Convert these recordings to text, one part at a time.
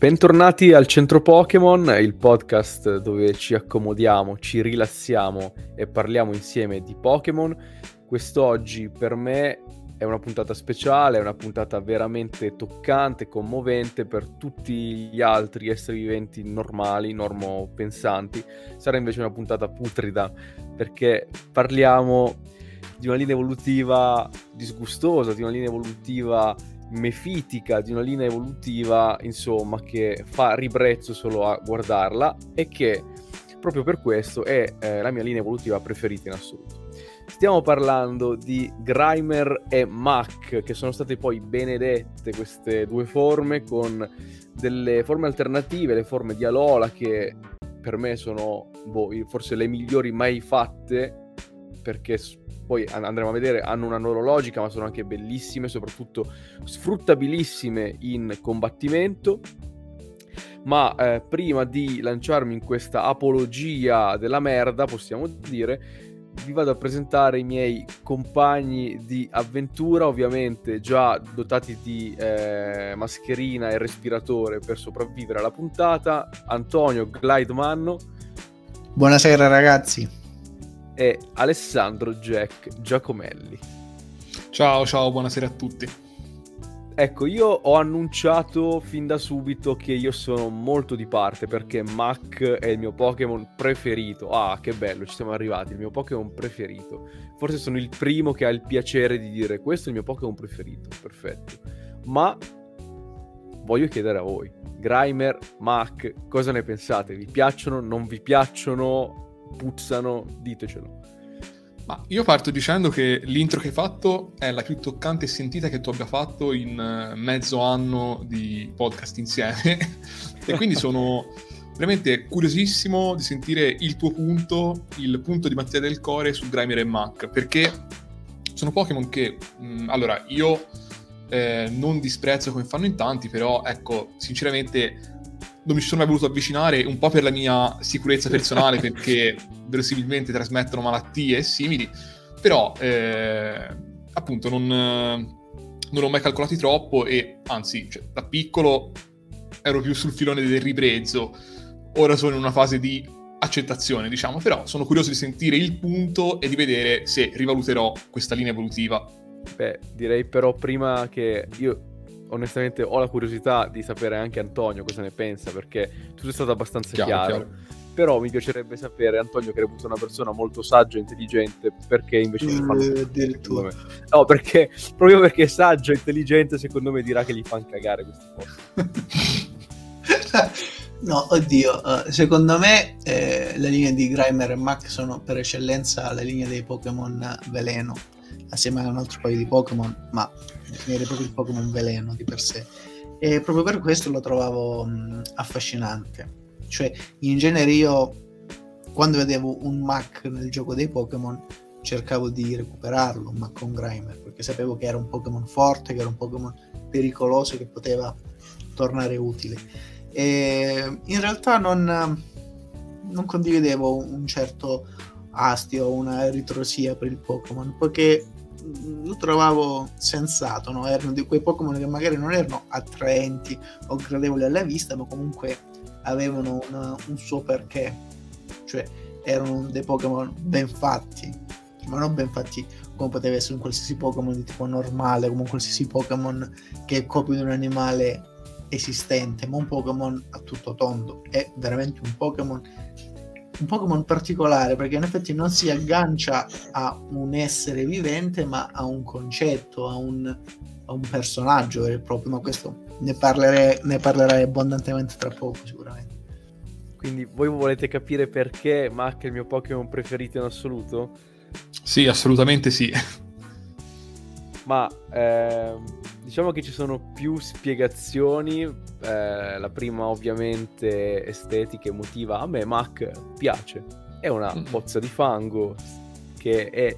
Bentornati al Centro Pokémon, il podcast dove ci accomodiamo, ci rilassiamo e parliamo insieme di Pokémon. Quest'oggi per me è una puntata speciale, è una puntata veramente toccante, commovente per tutti gli altri esseri viventi normali, normopensanti. Sarà invece una puntata putrida perché parliamo di una linea evolutiva disgustosa, di una linea evolutiva mefitica di una linea evolutiva, insomma, che fa ribrezzo solo a guardarla e che proprio per questo è eh, la mia linea evolutiva preferita in assoluto. Stiamo parlando di Grimer e Mac, che sono state poi benedette queste due forme con delle forme alternative, le forme di Alola che per me sono boh, forse le migliori mai fatte perché poi andremo a vedere, hanno una loro logica, ma sono anche bellissime, soprattutto sfruttabilissime in combattimento. Ma eh, prima di lanciarmi in questa apologia della merda, possiamo dire, vi vado a presentare i miei compagni di avventura, ovviamente già dotati di eh, mascherina e respiratore per sopravvivere alla puntata. Antonio Glidemanno. Buonasera ragazzi e Alessandro Jack Giacomelli. Ciao, ciao, buonasera a tutti. Ecco, io ho annunciato fin da subito che io sono molto di parte perché Mac è il mio Pokémon preferito. Ah, che bello, ci siamo arrivati, il mio Pokémon preferito. Forse sono il primo che ha il piacere di dire questo è il mio Pokémon preferito, perfetto. Ma voglio chiedere a voi, Grimer, Mac, cosa ne pensate? Vi piacciono, non vi piacciono? Puzzano, ditecelo. Ma io parto dicendo che l'intro che hai fatto è la più toccante e sentita che tu abbia fatto in eh, mezzo anno di podcast insieme e quindi sono veramente curiosissimo di sentire il tuo punto, il punto di Mattia del Core su Grimer e Mac, perché sono Pokémon che, mh, mm, allora, io eh, non disprezzo come fanno in tanti, però ecco, sinceramente non mi ci sono mai voluto avvicinare, un po' per la mia sicurezza personale, perché verosimilmente trasmettono malattie e simili, però eh, appunto non, non, ho mai calcolati troppo e anzi, cioè, da piccolo ero più sul filone del ribrezzo, ora sono in una fase di accettazione, diciamo, però sono curioso di sentire il punto e di vedere se rivaluterò questa linea evolutiva. Beh, direi però prima che io onestamente ho la curiosità di sapere anche Antonio cosa ne pensa, perché tutto è stato abbastanza chiaro. chiaro. chiaro. Però mi piacerebbe sapere, Antonio, che reputa una persona molto saggia e intelligente, perché invece gli fanno... Eh, addirittura. No, perché proprio perché è saggio e intelligente, secondo me dirà che gli fanno cagare queste cose. No, oddio, uh, secondo me eh, le linee di Grimer e Mac sono per eccellenza le linee dei Pokémon veleno, assieme a un altro paio di Pokémon, ma definire proprio il Pokémon veleno di per sé. E proprio per questo lo trovavo mh, affascinante. Cioè, in genere io, quando vedevo un Mac nel gioco dei Pokémon, cercavo di recuperarlo, un Mac con Grimer, perché sapevo che era un Pokémon forte, che era un Pokémon pericoloso, che poteva tornare utile. E in realtà non, non condividevo un certo astio una ritrosia per il Pokémon, poiché lo trovavo sensato, no? erano di quei Pokémon che magari non erano attraenti o gradevoli alla vista, ma comunque avevano una, un suo perché, cioè erano dei Pokémon ben fatti, ma non ben fatti come poteva essere un qualsiasi Pokémon di tipo normale, come un qualsiasi Pokémon che è copia di un animale esistente, ma un Pokémon a tutto tondo, è veramente un Pokémon un Pokémon particolare perché in effetti non si aggancia a un essere vivente ma a un concetto, a un, a un personaggio vero e proprio, ma questo ne parlerei, ne parlerai abbondantemente tra poco sicuramente. Quindi voi volete capire perché Mac è il mio Pokémon preferito in assoluto? Sì, assolutamente sì. Ma eh, diciamo che ci sono più spiegazioni. Eh, la prima, ovviamente, estetica, emotiva. A me Mac piace. È una mm. pozza di fango che è,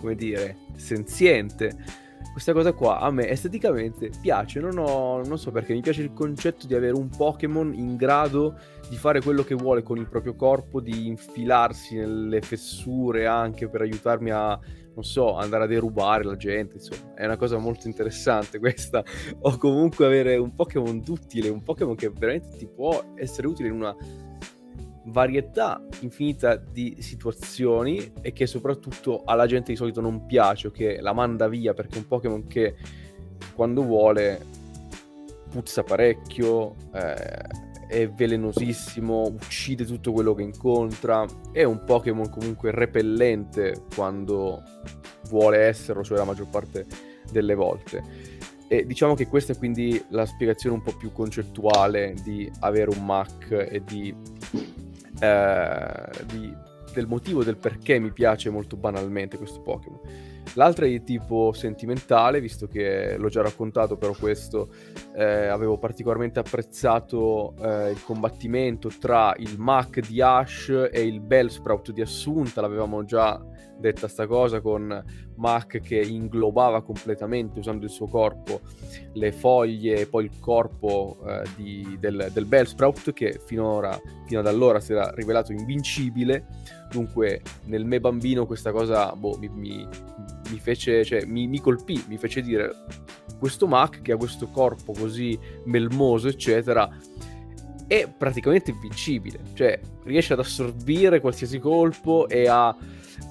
come dire, senziente. Questa cosa qua a me esteticamente piace. Non, ho, non so perché mi piace il concetto di avere un Pokémon in grado di fare quello che vuole con il proprio corpo, di infilarsi nelle fessure anche per aiutarmi a non so, andare a derubare la gente, insomma, è una cosa molto interessante questa, o comunque avere un Pokémon duttile, un Pokémon che veramente ti può essere utile in una varietà infinita di situazioni e che soprattutto alla gente di solito non piace o che la manda via perché è un Pokémon che quando vuole puzza parecchio, eh, è velenosissimo, uccide tutto quello che incontra, è un Pokémon comunque repellente quando vuole esserlo, cioè la maggior parte delle volte. E diciamo che questa è quindi la spiegazione un po' più concettuale di avere un Mac e di, eh, di, del motivo del perché mi piace molto banalmente questo Pokémon. L'altra è di tipo sentimentale, visto che l'ho già raccontato, però questo eh, avevo particolarmente apprezzato eh, il combattimento tra il Mac di Ash e il Bellsprout di Assunta, l'avevamo già detta sta cosa con Mac che inglobava completamente usando il suo corpo le foglie e poi il corpo eh, di, del, del Bellsprout che finora, fino ad allora si era rivelato invincibile. Dunque nel me bambino questa cosa boh, mi, mi, mi fece, cioè, mi, mi colpì, mi fece dire questo Mac che ha questo corpo così melmoso, eccetera, è praticamente invincibile, cioè riesce ad assorbire qualsiasi colpo e a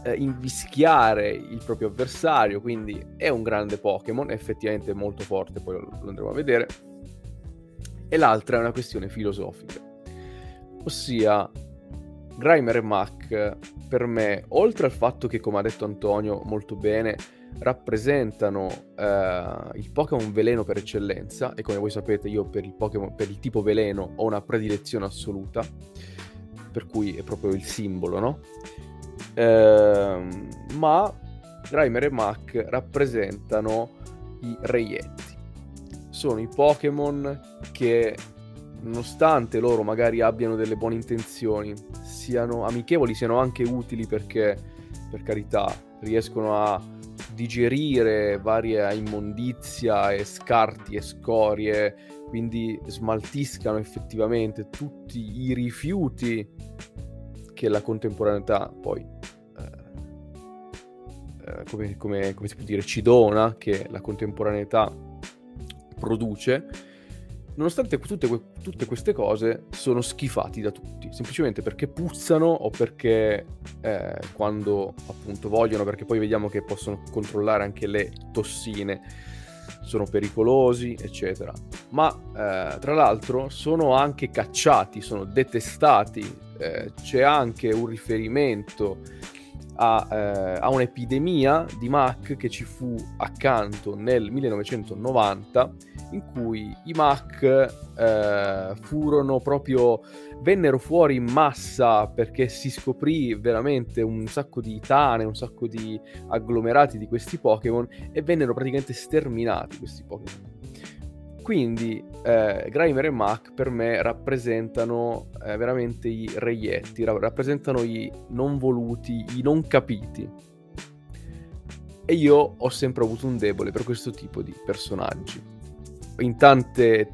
eh, invischiare il proprio avversario, quindi è un grande Pokémon, effettivamente molto forte, poi lo, lo andremo a vedere. E l'altra è una questione filosofica, ossia Grimer e Mac per me, oltre al fatto che, come ha detto Antonio molto bene, rappresentano eh, il Pokémon veleno per eccellenza, e come voi sapete io per il, Pokémon, per il tipo veleno ho una predilezione assoluta, per cui è proprio il simbolo, no? Eh, ma Grimer e Mac rappresentano i reietti. Sono i Pokémon che nonostante loro magari abbiano delle buone intenzioni, siano amichevoli, siano anche utili perché, per carità, riescono a digerire varia immondizia e scarti e scorie, quindi smaltiscano effettivamente tutti i rifiuti che la contemporaneità poi, eh, eh, come, come, come si può dire, ci dona, che la contemporaneità produce nonostante tutte, tutte, queste cose sono schifati da tutti, semplicemente perché puzzano o perché eh, quando appunto vogliono, perché poi vediamo che possono controllare anche le tossine, sono pericolosi, eccetera. Ma eh, tra l'altro sono anche cacciati, sono detestati, eh, c'è anche un riferimento a, eh, a, un'epidemia di Mac che ci fu accanto nel 1990 in cui i Mac eh, furono proprio vennero fuori in massa perché si scoprì veramente un sacco di tane, un sacco di agglomerati di questi Pokémon e vennero praticamente sterminati questi Pokémon. Quindi eh, Grimer e Mac per me rappresentano eh, veramente i reietti, ra- rappresentano i non voluti, i non capiti. E io ho sempre avuto un debole per questo tipo di personaggi. In tante,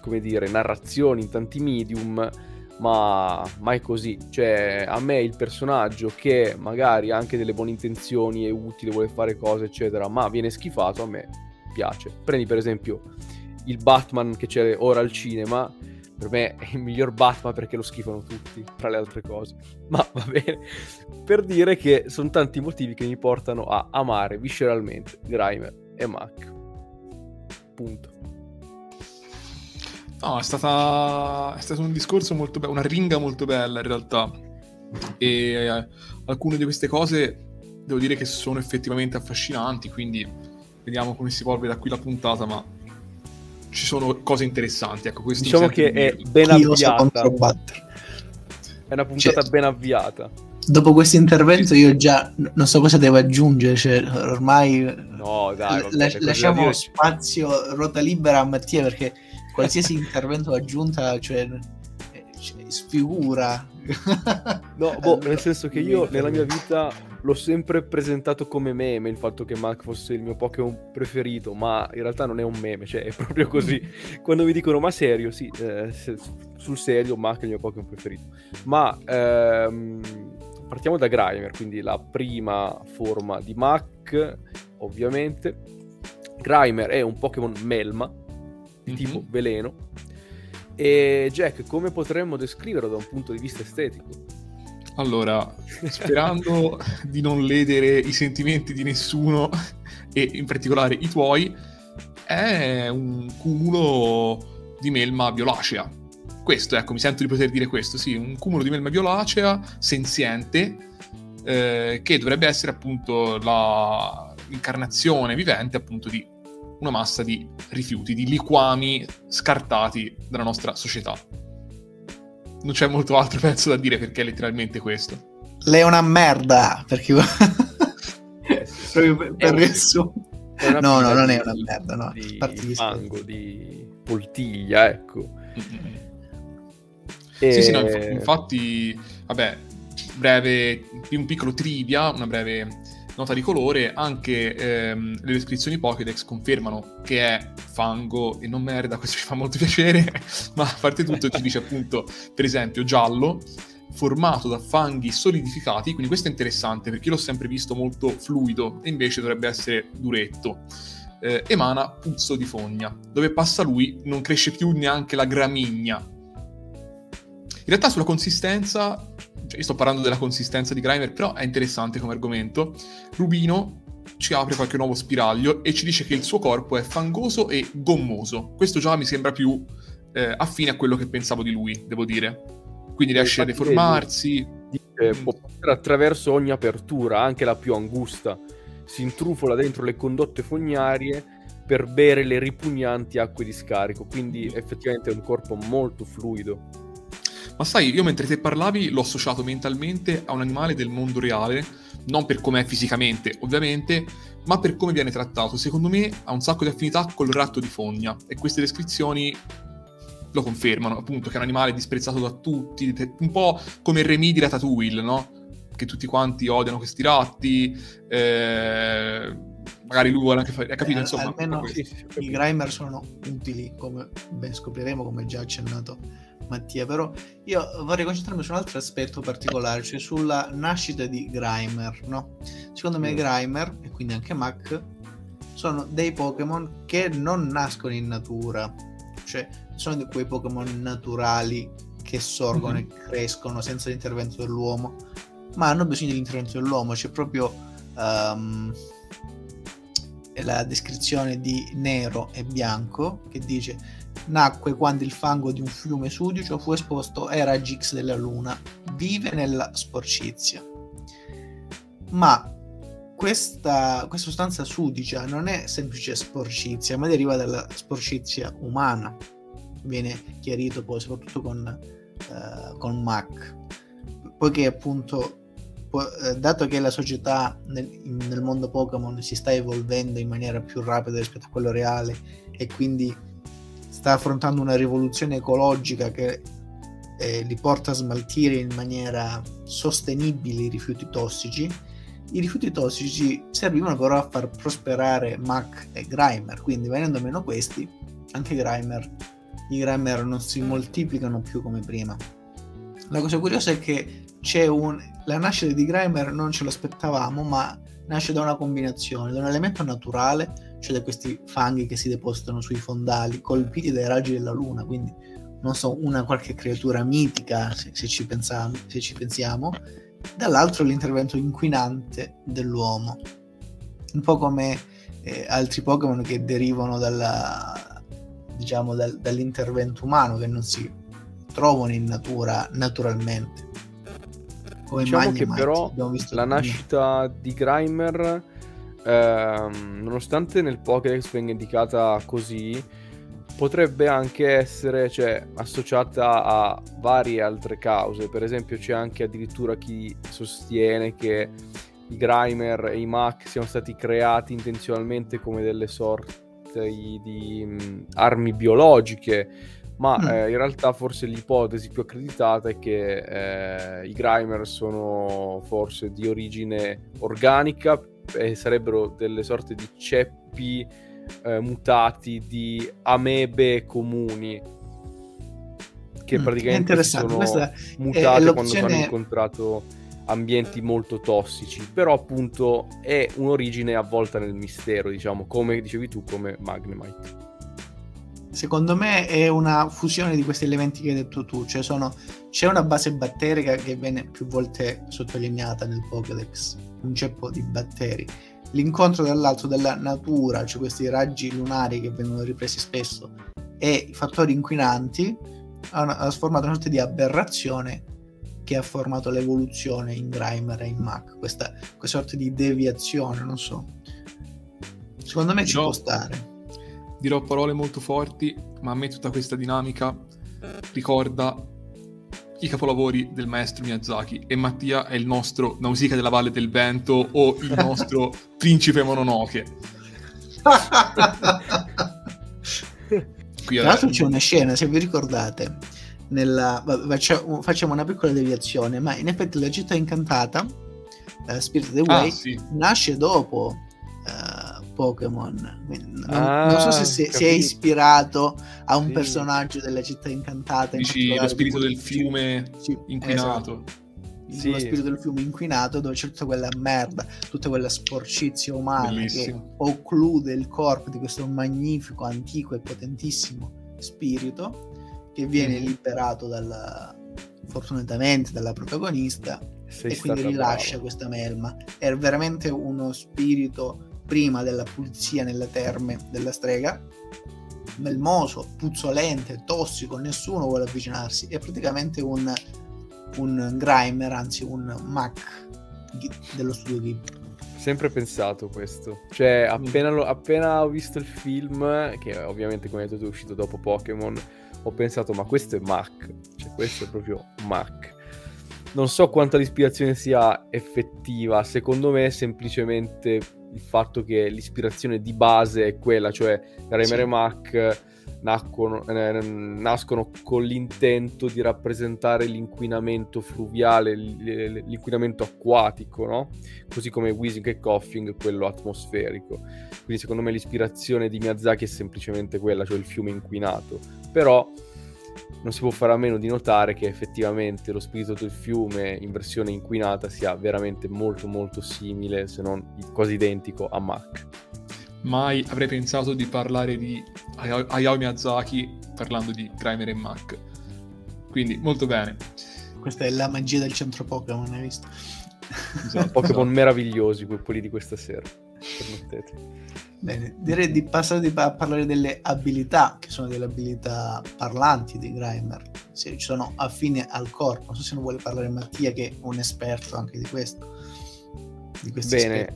come dire, narrazioni, in tanti medium, ma, ma è così. Cioè, a me il personaggio che magari ha anche delle buone intenzioni, è utile, vuole fare cose, eccetera, ma viene schifato, a me piace. Prendi per esempio il Batman che c'è ora al cinema, per me è il miglior Batman perché lo schifano tutti, tra le altre cose. Ma va bene, per dire che sono tanti motivi che mi portano a amare visceralmente Grimer e Mac. Punto. No, è, stata... è stato un discorso molto bello, una ringa molto bella in realtà. E eh, alcune di queste cose devo dire che sono effettivamente affascinanti, quindi vediamo come si evolve da qui la puntata, ma ci sono cose interessanti. Ecco, diciamo che è ben avviata. È una puntata cioè, ben avviata. Dopo questo intervento io già non so cosa devo aggiungere, cioè, ormai no, dai, la, lasciamo dire... spazio, ruota libera a Mattia perché qualsiasi intervento aggiunta cioè, cioè, sfigura. no, boh, nel senso che io nella mia vita l'ho sempre presentato come meme il fatto che Mac fosse il mio Pokémon preferito, ma in realtà non è un meme, cioè è proprio così. Quando mi dicono ma serio, sì, eh, sul serio Mac è il mio Pokémon preferito. Ma ehm, partiamo da Grimer, quindi la prima forma di Mac, ovviamente. Grimer è un Pokémon Melma, di mm-hmm. tipo veleno. E Jack, come potremmo descriverlo da un punto di vista estetico? Allora, sperando di non ledere i sentimenti di nessuno, e in particolare i tuoi, è un cumulo di melma violacea. Questo, ecco, mi sento di poter dire questo, sì, un cumulo di melma violacea, senziente, eh, che dovrebbe essere appunto l'incarnazione vivente appunto di una massa di rifiuti, di liquami scartati dalla nostra società. Non c'è molto altro penso da dire perché è letteralmente questo. Lei è una merda, perché... Proprio per, per riassumere. No, no, non è una merda, no. Di fango, di poltiglia, ecco. E... Sì, sì, no, infatti, vabbè, breve, un piccolo trivia, una breve nota di colore, anche ehm, le descrizioni Pokédex confermano che è fango e non merda, questo ci fa molto piacere, ma a parte tutto ci dice appunto, per esempio, giallo, formato da fanghi solidificati, quindi questo è interessante perché io l'ho sempre visto molto fluido e invece dovrebbe essere duretto. Eh, emana puzzo di fogna. Dove passa lui non cresce più neanche la gramigna. In realtà sulla consistenza cioè io sto parlando della consistenza di Grimer, però è interessante come argomento. Rubino ci apre qualche nuovo spiraglio e ci dice che il suo corpo è fangoso e gommoso. Questo già mi sembra più eh, affine a quello che pensavo di lui, devo dire. Quindi riesce a deformarsi. Dice, mm. può passare attraverso ogni apertura, anche la più angusta. Si intrufola dentro le condotte fognarie per bere le ripugnanti acque di scarico. Quindi effettivamente è un corpo molto fluido. Ma sai, io mentre te parlavi l'ho associato mentalmente a un animale del mondo reale, non per com'è fisicamente, ovviamente, ma per come viene trattato. Secondo me ha un sacco di affinità col ratto di fogna e queste descrizioni lo confermano, appunto, che è un animale disprezzato da tutti, un po' come il Remy di Ratatouille, no? Che tutti quanti odiano questi ratti, eh, magari lui vuole anche fare... Hai capito, eh, insomma? Almeno i Grimer sono utili, come ben scopriremo, come già accennato Mattia, però io vorrei concentrarmi su un altro aspetto particolare, cioè sulla nascita di Grimer, no? Secondo me mm. Grimer, e quindi anche Mac, sono dei Pokémon che non nascono in natura, cioè sono di quei Pokémon naturali che sorgono mm-hmm. e crescono senza l'intervento dell'uomo, ma hanno bisogno dell'intervento dell'uomo, c'è proprio um, la descrizione di nero e bianco che dice nacque quando il fango di un fiume sudicio fu esposto ai raggi X della luna, vive nella sporcizia. Ma questa, questa sostanza sudicia non è semplice sporcizia, ma deriva dalla sporcizia umana. Viene chiarito poi soprattutto con, uh, con Mac, poiché appunto eh, dato che la società nel, nel, mondo Pokémon si sta evolvendo in maniera più rapida rispetto a quello reale e quindi sta affrontando una rivoluzione ecologica che eh, li porta a smaltire in maniera sostenibile i rifiuti tossici, i rifiuti tossici servivano però a far prosperare Mac e Grimer, quindi venendo meno questi, anche Grimer, i Grimer non si moltiplicano più come prima. La cosa curiosa è che c'è un... la nascita di Grimer non ce l'aspettavamo, ma nasce da una combinazione, da un elemento naturale, cioè da questi fanghi che si depositano sui fondali, colpiti dai raggi della luna, quindi non so, una qualche creatura mitica, se, se, ci, pensiamo, se ci pensiamo, dall'altro l'intervento inquinante dell'uomo, un po' come eh, altri Pokémon che derivano dalla, diciamo, dal, dall'intervento umano, che non si trovano in natura naturalmente. Come diciamo Magni che però la nascita di Grimer, ehm, nonostante nel Pokédex venga indicata così, potrebbe anche essere cioè, associata a varie altre cause. Per esempio, c'è anche addirittura chi sostiene che i Grimer e i Mac siano stati creati intenzionalmente come delle sorte di, mh, armi biologiche ma mm. eh, in realtà forse l'ipotesi più accreditata è che eh, i Grimer sono forse di origine organica e sarebbero delle sorte di ceppi eh, mutati di amebe comuni che mm, praticamente sono mutate quando hanno incontrato ambienti molto tossici, però appunto è un'origine avvolta nel mistero, diciamo, come dicevi tu, come Magnemite. Secondo me è una fusione di questi elementi che hai detto tu, cioè sono, c'è una base batterica che viene più volte sottolineata nel Pokédex, un ceppo di batteri. L'incontro dall'alto della natura, cioè questi raggi lunari che vengono ripresi spesso, e i fattori inquinanti, ha formato una sorta di aberrazione che ha formato l'evoluzione in Grimer e in Mac, questa, questa sorta di deviazione, non so. Secondo me ci può stare. Dirò parole molto forti, ma a me tutta questa dinamica ricorda i capolavori del maestro Miyazaki e Mattia è il nostro Nausicaa della Valle del Vento o il nostro Principe Mononoke. Qui Tra l'altro c'è una scena, se vi ricordate, nella... facciamo una piccola deviazione, ma in effetti la città incantata, uh, Spirit of the Way, ah, sì. nasce dopo uh, Pokémon. Non, ah, non, so se si, si, è ispirato a un sì. personaggio della città incantata. Dici lo spirito del fiume sì, inquinato. Esatto. Sì. lo spirito del fiume inquinato dove c'è tutta quella merda, tutta quella sporcizia umana Bellissimo. che occlude il corpo di questo magnifico, antico e potentissimo spirito che viene mm. liberato dalla, fortunatamente dalla protagonista Sei e quindi rilascia bravo. questa melma. È veramente uno spirito prima della pulizia nelle terme della strega, melmoso, puzzolente, tossico, nessuno vuole avvicinarsi. È praticamente un, un Grimer, anzi un Mac dello studio Ghibli sempre pensato questo. Cioè, mm. appena, lo, appena, ho visto il film, che ovviamente come hai detto è uscito dopo Pokémon, ho pensato ma questo è Mac, cioè questo è proprio Mac. Non so quanta l'ispirazione sia effettiva, secondo me è semplicemente il fatto che l'ispirazione di base è quella, cioè Reimer sì. e Mac nascono, eh, nascono, con l'intento di rappresentare l'inquinamento fluviale, l'inquinamento acquatico, no? Così come Weezing e Coughing, quello atmosferico. Quindi secondo me l'ispirazione di Miyazaki è semplicemente quella, cioè il fiume inquinato. Però non si può fare a meno di notare che effettivamente lo spirito del fiume in versione inquinata sia veramente molto molto simile, se non quasi identico a Mac mai avrei pensato di parlare di Hayao Miyazaki parlando di Grimer e Mac. Quindi molto bene. Questa è la magia del centro Pokémon, hai visto? Esatto, Pokémon esatto. meravigliosi, quelli di questa sera. Permettete. Bene, direi di passare a parlare delle abilità, che sono delle abilità parlanti di Grimer, se ci sono affine al corpo. Non so se non vuole parlare Mattia, che è un esperto anche di questo. Di Bene, aspetti.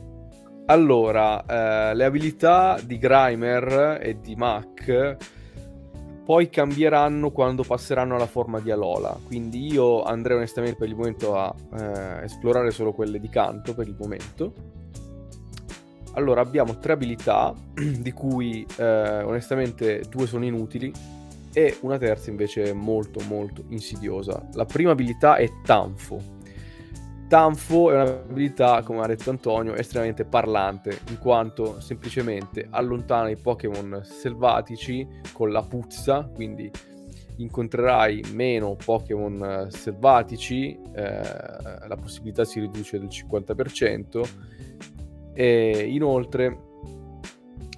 Allora, eh, le abilità di Grimer e di Mac poi cambieranno quando passeranno alla forma di Alola. Quindi io andrei onestamente per il momento a eh, esplorare solo quelle di canto per il momento. Allora, abbiamo tre abilità, di cui eh, onestamente due sono inutili e una terza invece molto molto insidiosa. La prima abilità è Tanfo Tanfo è un'abilità, come ha detto Antonio, estremamente parlante, in quanto semplicemente allontana i Pokémon selvatici con la puzza, quindi incontrerai meno Pokémon selvatici, eh, la possibilità si riduce del 50% e inoltre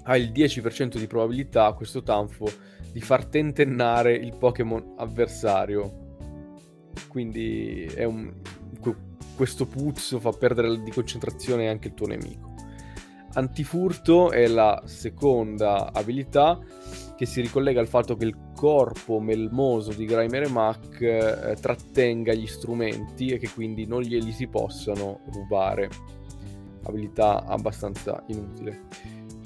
hai il 10% di probabilità, questo Tanfo, di far tentennare il Pokémon avversario. Quindi è un, questo puzzo fa perdere di concentrazione anche il tuo nemico. Antifurto è la seconda abilità che si ricollega al fatto che il corpo melmoso di Grimer e Mac eh, trattenga gli strumenti e che quindi non glieli si possano rubare. Abilità abbastanza inutile.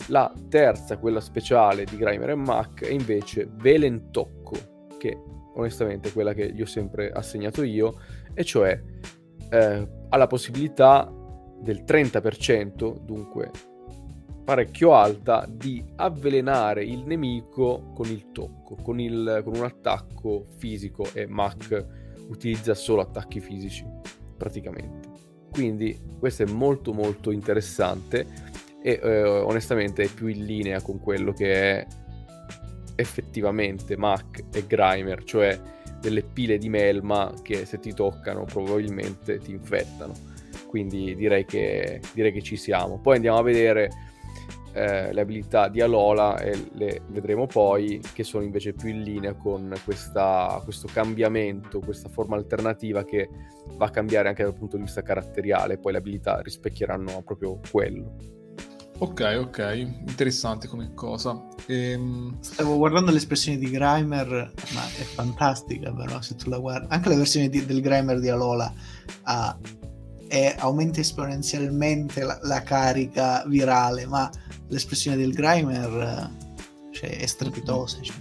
La terza, quella speciale di Grimer e Mac, è invece Velentocco, che onestamente è quella che gli ho sempre assegnato io, e cioè eh, ha la possibilità del 30%, dunque parecchio alta, di avvelenare il nemico con il tocco, con, il, con un attacco fisico e Mac utilizza solo attacchi fisici praticamente. Quindi questo è molto molto interessante e eh, onestamente è più in linea con quello che è effettivamente Mac e Grimer, cioè delle pile di melma che se ti toccano probabilmente ti infettano. Quindi direi che, direi che ci siamo. Poi andiamo a vedere eh, le abilità di Alola e le vedremo poi che sono invece più in linea con questa, questo cambiamento, questa forma alternativa che va a cambiare anche dal punto di vista caratteriale, poi le abilità rispecchieranno proprio quello. Ok, ok, interessante come cosa. Ehm... Stavo guardando l'espressione di Grimer, ma è fantastica però se tu la guardi. Anche la versione di, del Grimer di Alola ha, è, aumenta esponenzialmente la, la, carica virale, ma l'espressione del Grimer cioè, è strepitosa. Cioè.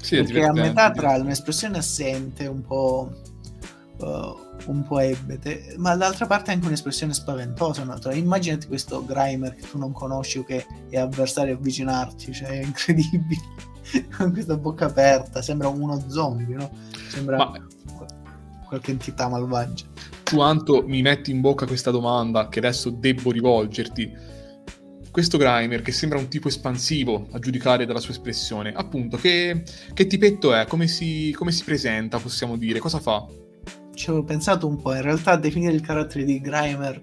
Sì, è Perché a metà tra un'espressione assente, un po', uh, un po' ebete, ma dall'altra parte anche un'espressione spaventosa. Cioè, immaginati questo Grimer che tu non conosci o che è avversario avvicinarti, cioè è incredibile. Con questa bocca aperta, sembra uno zombie, no? Sembra ma... qualche entità malvagia. Tu, Anto, mi metti in bocca questa domanda che adesso devo rivolgerti questo Grimer che sembra un tipo espansivo a giudicare dalla sua espressione, appunto, che, che tipetto è? Come si, come si, presenta, possiamo dire? Cosa fa? Ci avevo pensato un po', in realtà definire il carattere di Grimer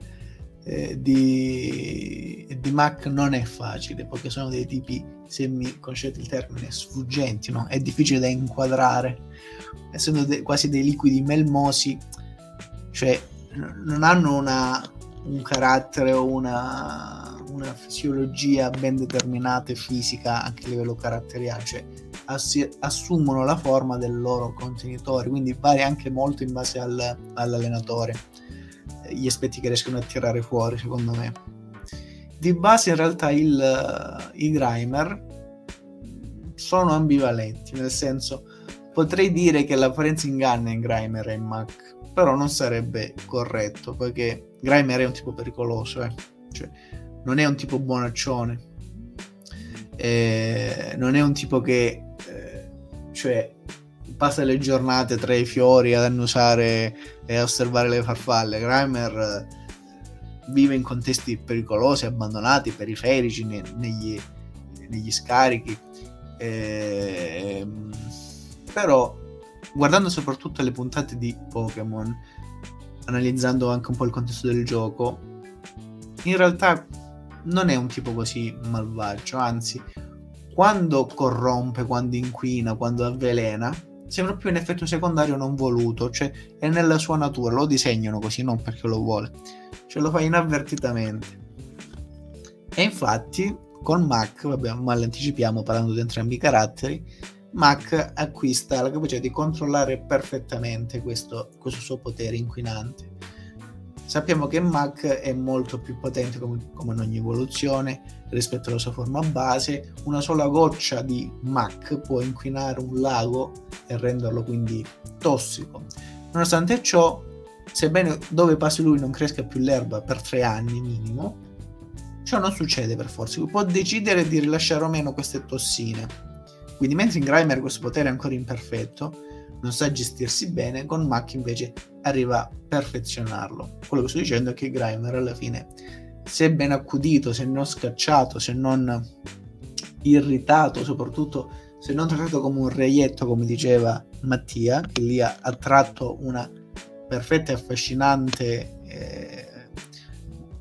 eh, di, di Mac non è facile, perché sono dei tipi, se mi concedete il termine, sfuggenti, no? È difficile da inquadrare, essendo de- quasi dei liquidi melmosi, cioè n- non hanno una, un carattere o una una fisiologia ben determinata e fisica anche a livello caratteriale, cioè assi- assumono la forma del loro contenitore, quindi varia anche molto in base al, all'allenatore eh, gli aspetti che riescono a tirare fuori, secondo me. Di base in realtà il, i Grimer sono ambivalenti, nel senso potrei dire che l'apparenza inganna in Grimer e in Mac, però non sarebbe corretto perché Grimer è un tipo pericoloso, eh. cioè, non è un tipo buonaccione, eh, non è un tipo che eh, cioè, passa le giornate tra i fiori ad annusare e a osservare le farfalle. Grimer eh, vive in contesti pericolosi, abbandonati, periferici, ne, negli, negli, scarichi. Eh, però, guardando soprattutto le puntate di Pokémon, analizzando anche un po' il contesto del gioco, in realtà non è un tipo così malvagio, anzi, quando corrompe, quando inquina, quando avvelena, sembra più un effetto secondario non voluto, cioè è nella sua natura, lo disegnano così, non perché lo vuole, cioè lo fa inavvertitamente. E infatti con Mac, vabbè, ma l'anticipiamo parlando di entrambi i caratteri, Mac acquista la capacità di controllare perfettamente questo, questo suo potere inquinante Sappiamo che Mach è molto più potente come, come, in ogni evoluzione rispetto alla sua forma base. Una sola goccia di Mach può inquinare un lago e renderlo quindi tossico. Nonostante ciò, sebbene dove passi lui non cresca più l'erba per tre anni minimo, ciò non succede per forza. Può decidere di rilasciare o meno queste tossine. Quindi mentre in Grimer questo potere è ancora imperfetto, non sa gestirsi bene, con Mac invece arriva a perfezionarlo. Quello che sto dicendo è che Grimer alla fine, se ben accudito, se non scacciato, se non irritato, soprattutto se non trattato come un reietto, come diceva Mattia, che lì ha, ha tratto una perfetta e affascinante eh,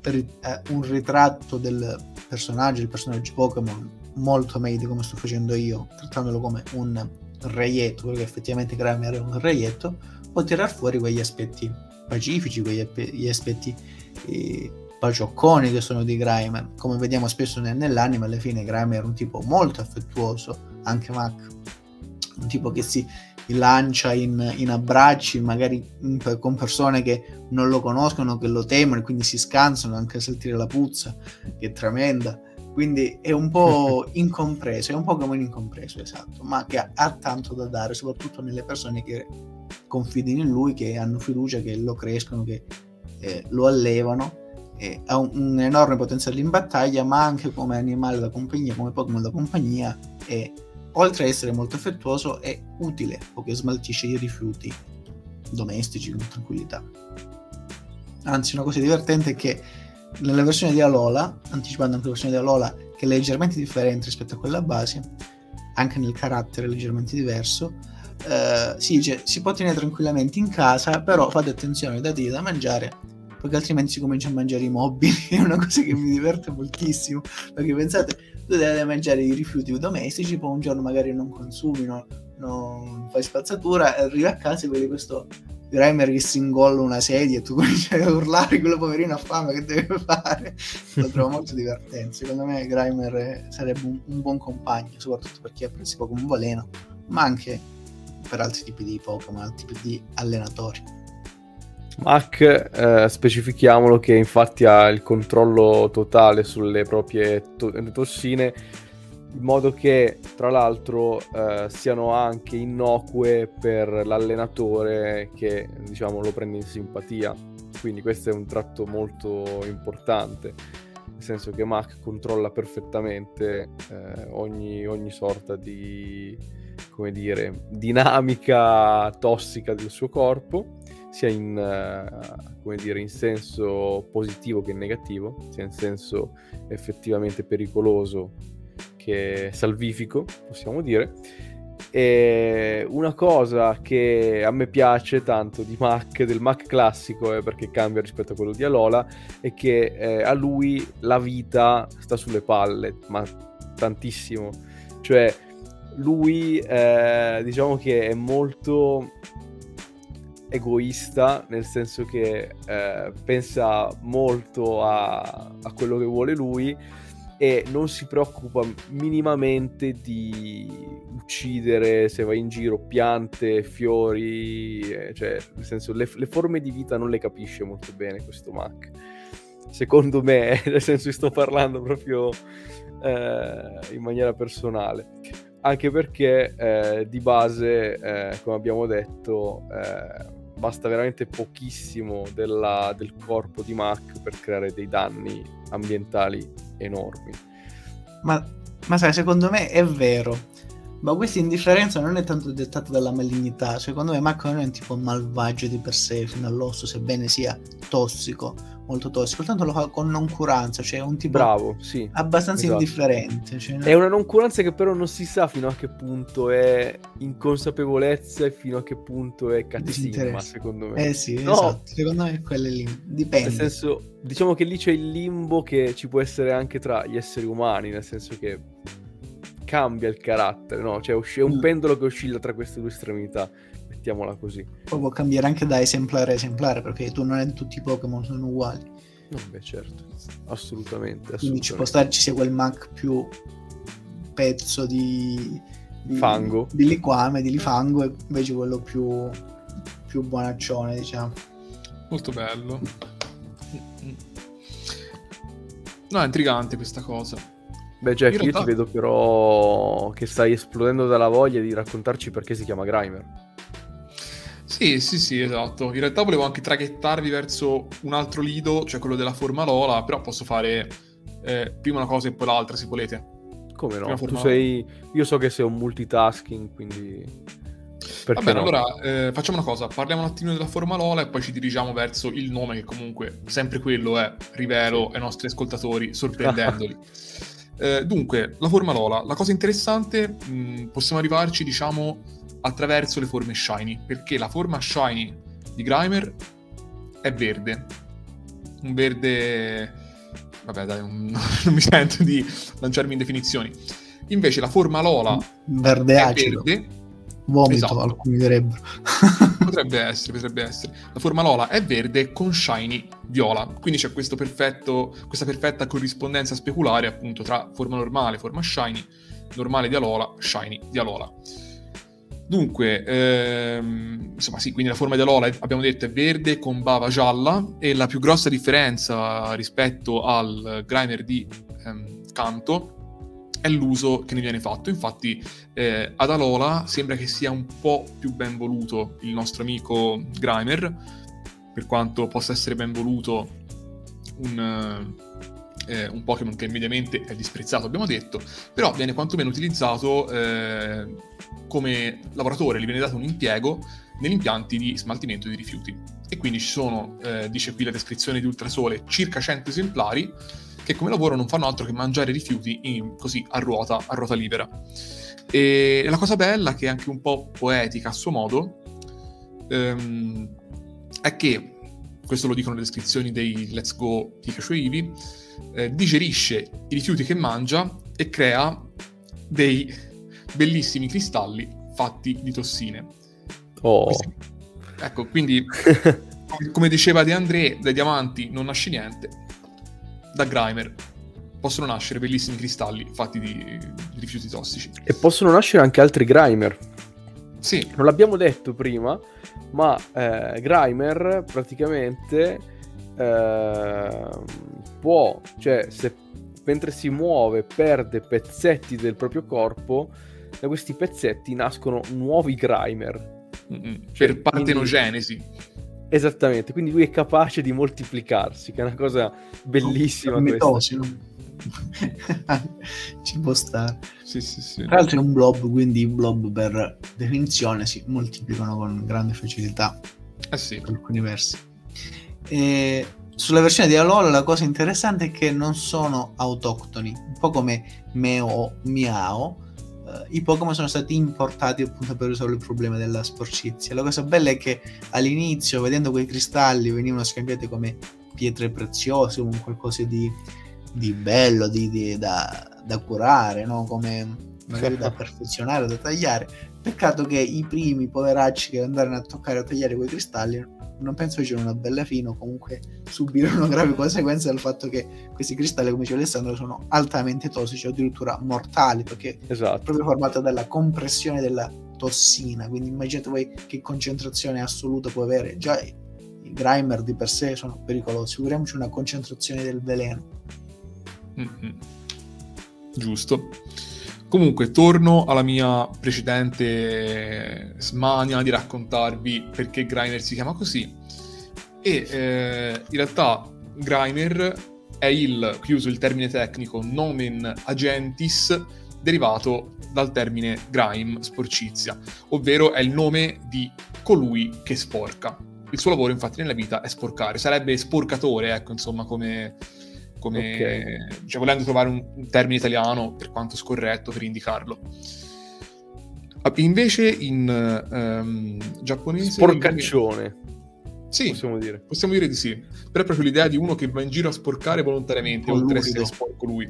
eh, un ritratto del personaggio, il personaggio Pokémon molto meglio come sto facendo io, trattandolo come un reietto, perché effettivamente Grimer è un reietto, può tirar fuori quegli aspetti pacifici, quegli aspetti eh, paciocconi che sono di Grimer. Come vediamo spesso nell'anime, alla fine Grimer è un tipo molto affettuoso, anche Mac, un tipo che si lancia in, in abbracci, magari con persone che non lo conoscono, che lo temono e quindi si scansano anche a sentire la puzza, che è tremenda quindi è un po' incompreso, è un po' come un incompreso, esatto, ma che ha, ha, tanto da dare, soprattutto nelle persone che confidano in lui, che hanno fiducia, che lo crescono, che eh, lo allevano. Eh, ha un, un, enorme potenziale in battaglia, ma anche come animale da compagnia, come Pokémon da compagnia, e oltre a essere molto affettuoso, è utile perché smaltisce i rifiuti domestici con tranquillità. Anzi, una cosa divertente è che nella versione di Alola, anticipando anche la versione di Alola, che è leggermente differente rispetto a quella base, anche nel carattere leggermente diverso, eh, si dice si può tenere tranquillamente in casa, però fate attenzione, dategli da mangiare, perché altrimenti si comincia a mangiare i mobili. È una cosa che mi diverte moltissimo, perché pensate, tu devi mangiare i rifiuti domestici, poi un giorno magari non consumi, no, non fai spazzatura, arrivi a casa e vedi questo Grimer che si ingolla una sedia e tu cominci a urlare quello poverino a fame che deve fare? Lo trovo molto divertente. Secondo me Grimer sarebbe un, un buon compagno soprattutto per chi apprezza Pokémon Valeno ma anche per altri tipi di Pokémon altri tipi di allenatori. Mac, eh, specifichiamolo che infatti ha il controllo totale sulle proprie to- tossine in modo che tra l'altro eh, siano anche innocue per l'allenatore che diciamo lo prende in simpatia. Quindi questo è un tratto molto importante nel senso che Mac controlla perfettamente eh, ogni, ogni sorta di come dire dinamica tossica del suo corpo sia in, uh, dire, in senso positivo che negativo sia in senso effettivamente pericoloso che salvifico, possiamo dire. E una cosa che a me piace tanto di Mac, del Mac classico, eh, perché cambia rispetto a quello di Alola, è che eh, a lui la vita sta sulle palle, ma tantissimo. Cioè, lui eh, diciamo che è molto egoista, nel senso che eh, pensa molto a, a quello che vuole lui e non si preoccupa minimamente di uccidere se va in giro piante, fiori, eh, cioè nel senso le, le, forme di vita non le capisce molto bene questo Mac. Secondo me, nel senso sto parlando proprio eh, in maniera personale, anche perché eh, di base, eh, come abbiamo detto, eh, basta veramente pochissimo della, del corpo di Mac per creare dei danni ambientali enormi. Ma, ma sai, secondo me è vero, ma questa indifferenza non è tanto dettata dalla malignità. Secondo me Mac non è un tipo malvagio di per sé fino all'osso, sebbene sia tossico molto tossico, tanto lo fa con noncuranza, cioè un tipo Bravo, sì, abbastanza esatto. indifferente. Cioè, è una noncuranza che però non si sa fino a che punto è inconsapevolezza e fino a che punto è cazzimma, secondo me. Eh sì, no. esatto, secondo me quelle lì, dipende. Nel senso, diciamo che lì c'è il limbo che ci può essere anche tra gli esseri umani, nel senso che cambia il carattere, no? Cioè è un mm. pendolo che oscilla tra queste due estremità mettiamola così. Poi può cambiare anche da esemplare a esemplare, perché tu non è tutti i Pokémon sono uguali. No, beh, certo, assolutamente. assolutamente. Quindi ci può stare ci sia quel Mac più pezzo di, di fango, di liquame, di lifango, e invece quello più, più buonaccione, diciamo. Molto bello. No, è intrigante questa cosa. Beh, Jack, realtà... io ti vedo però che stai esplodendo dalla voglia di raccontarci perché si chiama Grimer. Sì, sì, sì, esatto. In realtà volevo anche traghettarvi verso un altro lido, cioè quello della forma Lola, però posso fare eh, prima una cosa e poi l'altra se volete. Come no? Tu sei... Io so che sei un multitasking, quindi... Perché Va bene, no? allora eh, facciamo una cosa, parliamo un attimo della forma Lola e poi ci dirigiamo verso il nome che comunque sempre quello è, rivelo ai nostri ascoltatori, sorprendendoli. eh, dunque, la forma Lola, la cosa interessante, mh, possiamo arrivarci diciamo attraverso le forme shiny, perché la forma shiny di Grimer è verde. Un verde... Vabbè dai, non, non mi sento di lanciarmi in definizioni. Invece la forma Lola verde acido. Verde. Vomito, esatto. alcuni direbbero. potrebbe essere, potrebbe essere. La forma Lola è verde con shiny viola. Quindi c'è perfetto, questa perfetta corrispondenza speculare appunto tra forma normale, forma shiny, normale di Alola, shiny di Alola. Dunque, ehm, insomma, sì, quindi la forma di Alola abbiamo detto è verde con bava gialla e la più grossa differenza rispetto al grimer di ehm, Canto è l'uso che ne viene fatto. Infatti, eh, ad Alola sembra che sia un po' più ben voluto il nostro amico Grimer, per quanto possa essere ben voluto un. Eh, un Pokémon che mediamente è disprezzato, abbiamo detto, però viene quantomeno utilizzato eh, come lavoratore gli viene dato un impiego negli impianti di smaltimento di rifiuti. E quindi ci sono, eh, dice qui la descrizione di Ultrasole, circa 100 esemplari che come lavoro non fanno altro che mangiare rifiuti in, così a ruota, a ruota libera. E la cosa bella, che è anche un po' poetica a suo modo, ehm, è che, questo lo dicono le descrizioni dei Let's Go Pikachu Eevee, eh, digerisce i rifiuti che mangia e crea dei bellissimi cristalli fatti di tossine. Oh. Questi- ecco, quindi, come diceva De André, dai diamanti non nasce niente, da Grimer possono nascere bellissimi cristalli fatti di, di rifiuti tossici. E possono nascere anche altri Grimer. Sì, Non l'abbiamo detto prima, ma eh, Grimer praticamente ehm, può, cioè se mentre si muove perde pezzetti del proprio corpo, da questi pezzetti nascono nuovi Grimer. Mm-mm. Cioè, per partenogenesi. Esattamente, quindi lui è capace di moltiplicarsi, che è una cosa bellissima questa. Mitosi, no? Ci può stare. Sì, sì, sì. Tra l'altro è un blob, quindi i blob per definizione si moltiplicano con grande facilità Eh sì. per alcuni versi. E sulla versione di Alola la cosa interessante è che non sono autoctoni, un po' come Meo o Miao. eh, I Pokémon sono stati importati appunto per risolvere il problema della sporcizia. La cosa bella è che all'inizio, vedendo quei cristalli, venivano scambiati come pietre preziose, come qualcosa di, di bello, di, di- da, da curare, no? come magari da perfezionare, da tagliare. Peccato che i primi poveracci che andarono a toccare a tagliare quei cristalli non penso facciano una bella fine o comunque subirono gravi conseguenze dal fatto che questi cristalli, come dice Alessandro, sono altamente tossici o addirittura mortali perché è Esatto. proprio formato dalla compressione della tossina. Quindi immaginate voi che concentrazione assoluta può avere. Già i i Grimer di per sé sono pericolosi, figuriamoci una concentrazione del veleno. Giusto. Comunque, torno alla mia precedente smania di raccontarvi perché Grimer si chiama così. E eh, in realtà Grimer è il, qui uso il termine tecnico, nomen agentis, derivato dal termine grime, sporcizia, ovvero è il nome di colui che sporca. Il suo lavoro, infatti, nella vita è sporcare. Sarebbe sporcatore, ecco, insomma, come, come cioè, volendo trovare un, un termine italiano per quanto scorretto per indicarlo. Ah, Invece in ehm, giapponese... Sporcaccione, Sì, possiamo dire. possiamo dire di sì. Però è proprio l'idea di uno che va in giro a sporcare volontariamente, po' oltre a essere sporco lui.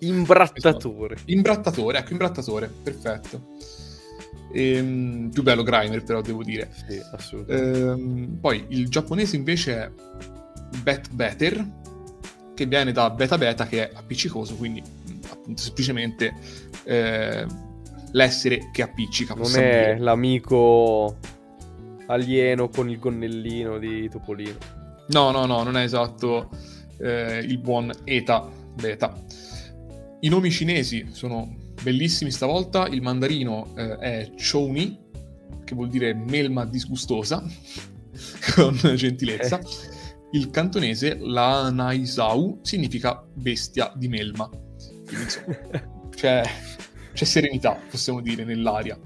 Imbrattatore. Imbrattatore, ecco, imbrattatore, perfetto. Ehm, più bello Grimer, però, devo dire. Sì, assolutamente. Ehm, poi il giapponese invece è Bet Better, che viene da beta beta, che è appiccicoso, quindi mh, appunto semplicemente eh, l'essere che appiccica. non è dire. l'amico alieno con il gonnellino di Topolino. No, no, no, non è esatto eh, il buon Eta Beta. I nomi cinesi sono bellissimi stavolta. Il mandarino eh, è Chouni, che vuol dire melma disgustosa, con gentilezza. Il cantonese, la Naisau, significa bestia di melma. Quindi, insomma, c'è, c'è serenità, possiamo dire, nell'aria.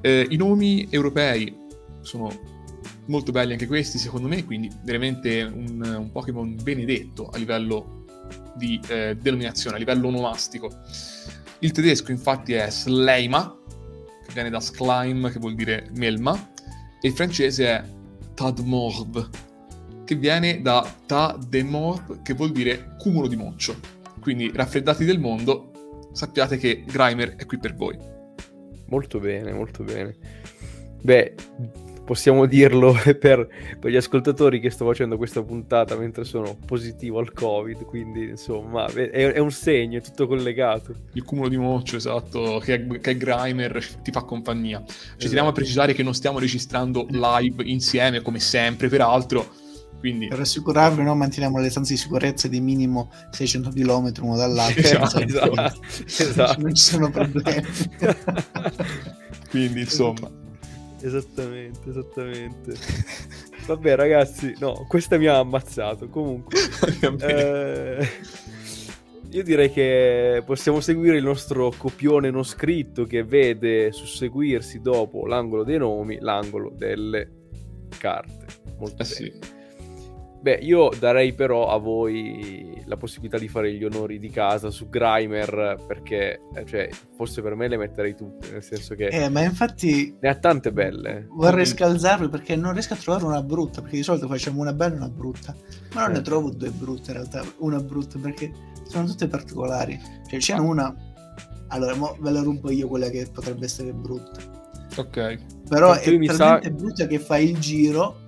Eh, I nomi europei sono molto belli anche questi, secondo me, quindi veramente un, un Pokémon benedetto a livello di eh, denominazione, a livello onomastico. Il tedesco, infatti, è Sleima, che viene da Skleim, che vuol dire melma, e il francese è Tadmorb, che viene da Tademorb, che vuol dire cumulo di moccio. Quindi, raffreddati del mondo, sappiate che Grimer è qui per voi. Molto bene, molto bene. Beh, possiamo dirlo per, per gli ascoltatori che sto facendo questa puntata mentre sono positivo al Covid, quindi insomma è, è un segno, è tutto collegato. Il cumulo di moccio, esatto, che che Grimer ti fa compagnia. Ci teniamo a precisare che non stiamo registrando live insieme, come sempre, peraltro. Quindi, Per assicurarvi, no, manteniamo le stanze di sicurezza di minimo 600 km uno dall'altro. Esatto, esatto, esatto. Non ci sono problemi. quindi insomma, Esattamente, esattamente. Vabbè ragazzi, no, questa mi ha ammazzato. Comunque, eh, io direi che possiamo seguire il nostro copione non scritto che vede susseguirsi dopo l'angolo dei nomi, l'angolo delle carte. Molto Eh bene. sì. Beh, io darei però a voi la possibilità di fare gli onori di casa su Grimer perché, eh, cioè, forse per me le metterei tutte, nel senso che Eh, ma infatti ne ha tante belle. vorrei scalzarvi perché non riesco a trovare una brutta, perché di solito facciamo una bella e una brutta, ma non Eh. ne trovo due brutte in realtà, una brutta perché sono tutte particolari. Cioè c'è una, allora mo ve la rubo io quella che potrebbe essere brutta, Ok. però Tanto è mi sa- talmente brutta che fa il giro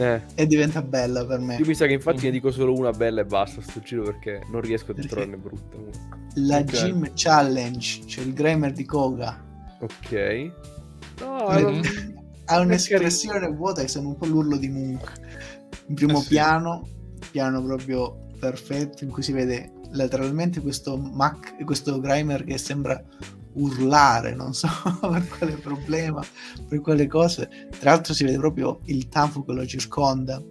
Eh, e diventa bella per me. io mi sa che infatti Mhm. ne dico solo una bella e basta sto giro perché non riesco a Perché? trovarne brutta. La Ok. Gym Challenge, cioè il Grimer di Koga, Ok. No, non- ha un'espressione vuota che sembra un po' l'urlo di Munch. In primo Eh sì. piano, piano proprio perfetto, in cui si vede lateralmente questo Mac, questo Grimer che sembra urlare, non so per quale problema, per quale cose. Tra l'altro si vede proprio il tanfo che lo circonda.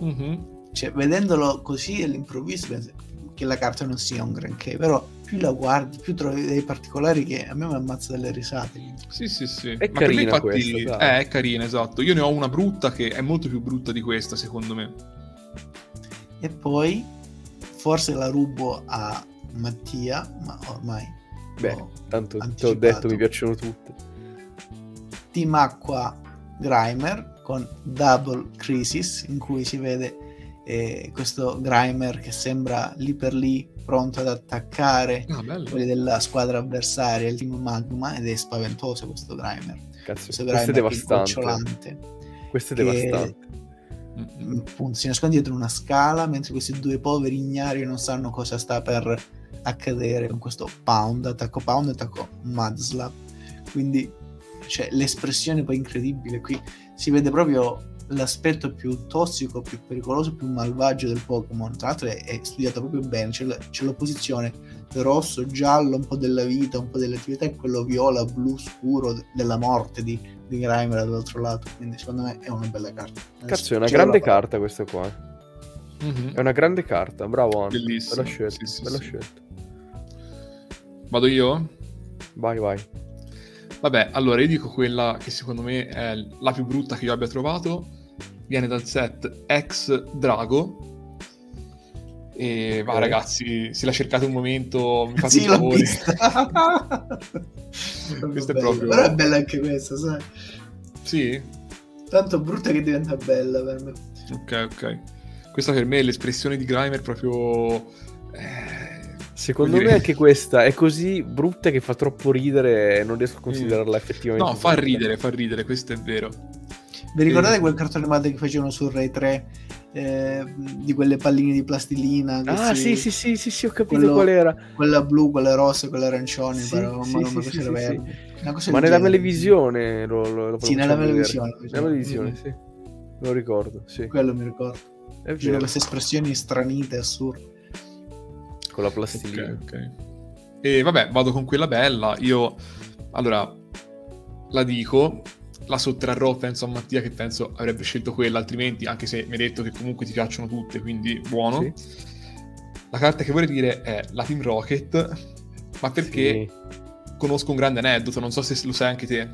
Mhm. Cioè, vedendolo così all'improvviso pensi che la carta non sia un granché, però più la guardi, più trovi dei particolari che a me mi ammazza delle risate. Sì, sì, sì. È Ma carina infatti, questa, eh, è carina, esatto. Io ne ho una brutta che è molto più brutta di questa, secondo me. E poi forse la rubo a Mattia, ma ormai Beh, tanto ti ho detto mi piacciono tutte. Team Aqua Grimer con Double Crisis in cui si vede eh, questo Grimer che sembra lì per lì pronto ad attaccare Ah, quelli della squadra avversaria, il team Magma, ed è spaventoso questo Grimer. Cazzo, Questo questo è Grimer devastante. Questo è devastante. Appunto, si nasconde dietro una scala mentre questi due poveri ignari non sanno cosa sta per accadere con questo pound, attacco pound e attacco mudslap. Quindi cioè, l'espressione poi incredibile qui si vede proprio l'aspetto più tossico, più pericoloso, più malvagio del Pokémon. Tra l'altro è, è studiato proprio bene, c'è, la- c'è l'opposizione rosso, giallo, un po' della vita, un po' dell'attività e quello viola, blu scuro de- della morte di, di Grimer dall'altro lato. Quindi secondo me è una bella carta. Cazzo, è una Ce grande carta questa qua. Mhm. È una grande carta, bravo Anto. Bellissimo. Bella scelta, Sì, sì, bella sì. scelta. Vado io? Vai, vai. Vabbè, allora io dico quella che secondo me è la più brutta che io abbia trovato. Viene dal set ex Drago. E va, Ok. ragazzi, se la cercate un momento, mi fate Sì, il l'ho favore. Questa è Bella, proprio- Però è bella anche questa, sai? Sì? Tanto brutta che diventa bella per me. Ok, ok. Questa per me è l'espressione di Grimer proprio... eh, Secondo Come me anche questa è così brutta che fa troppo ridere e non riesco a considerarla effettivamente. No, fa ridere, fa ridere, questo è vero. Vi ricordate Sì. quel cartone animato che facevano su Rai 3 eh, di quelle palline di plastilina? Ah, si- sì, sì, sì, sì, sì, ho capito quello- qual era. Quella blu, quella rossa, quella arancione, Sì, ma sì, non sì, sì, sì, verde. Una cosa Ma nella televisione lo, lo, lo Sì, nella televisione. Nella televisione, Mm. sì. Lo ricordo, sì. Quello mi ricordo. È C'erano vero, queste espressioni stranite, assurde. Con la Ok, plastilina. ok. E vabbè, vado con quella bella. Io, allora, la dico, la sottrarrò, penso a Mattia che penso avrebbe scelto quella, altrimenti, anche se mi hai detto che comunque ti piacciono tutte, quindi buono. Sì. La carta che vorrei dire è la Team Rocket, ma perché Sì. conosco un grande aneddoto, non so se lo sai anche te.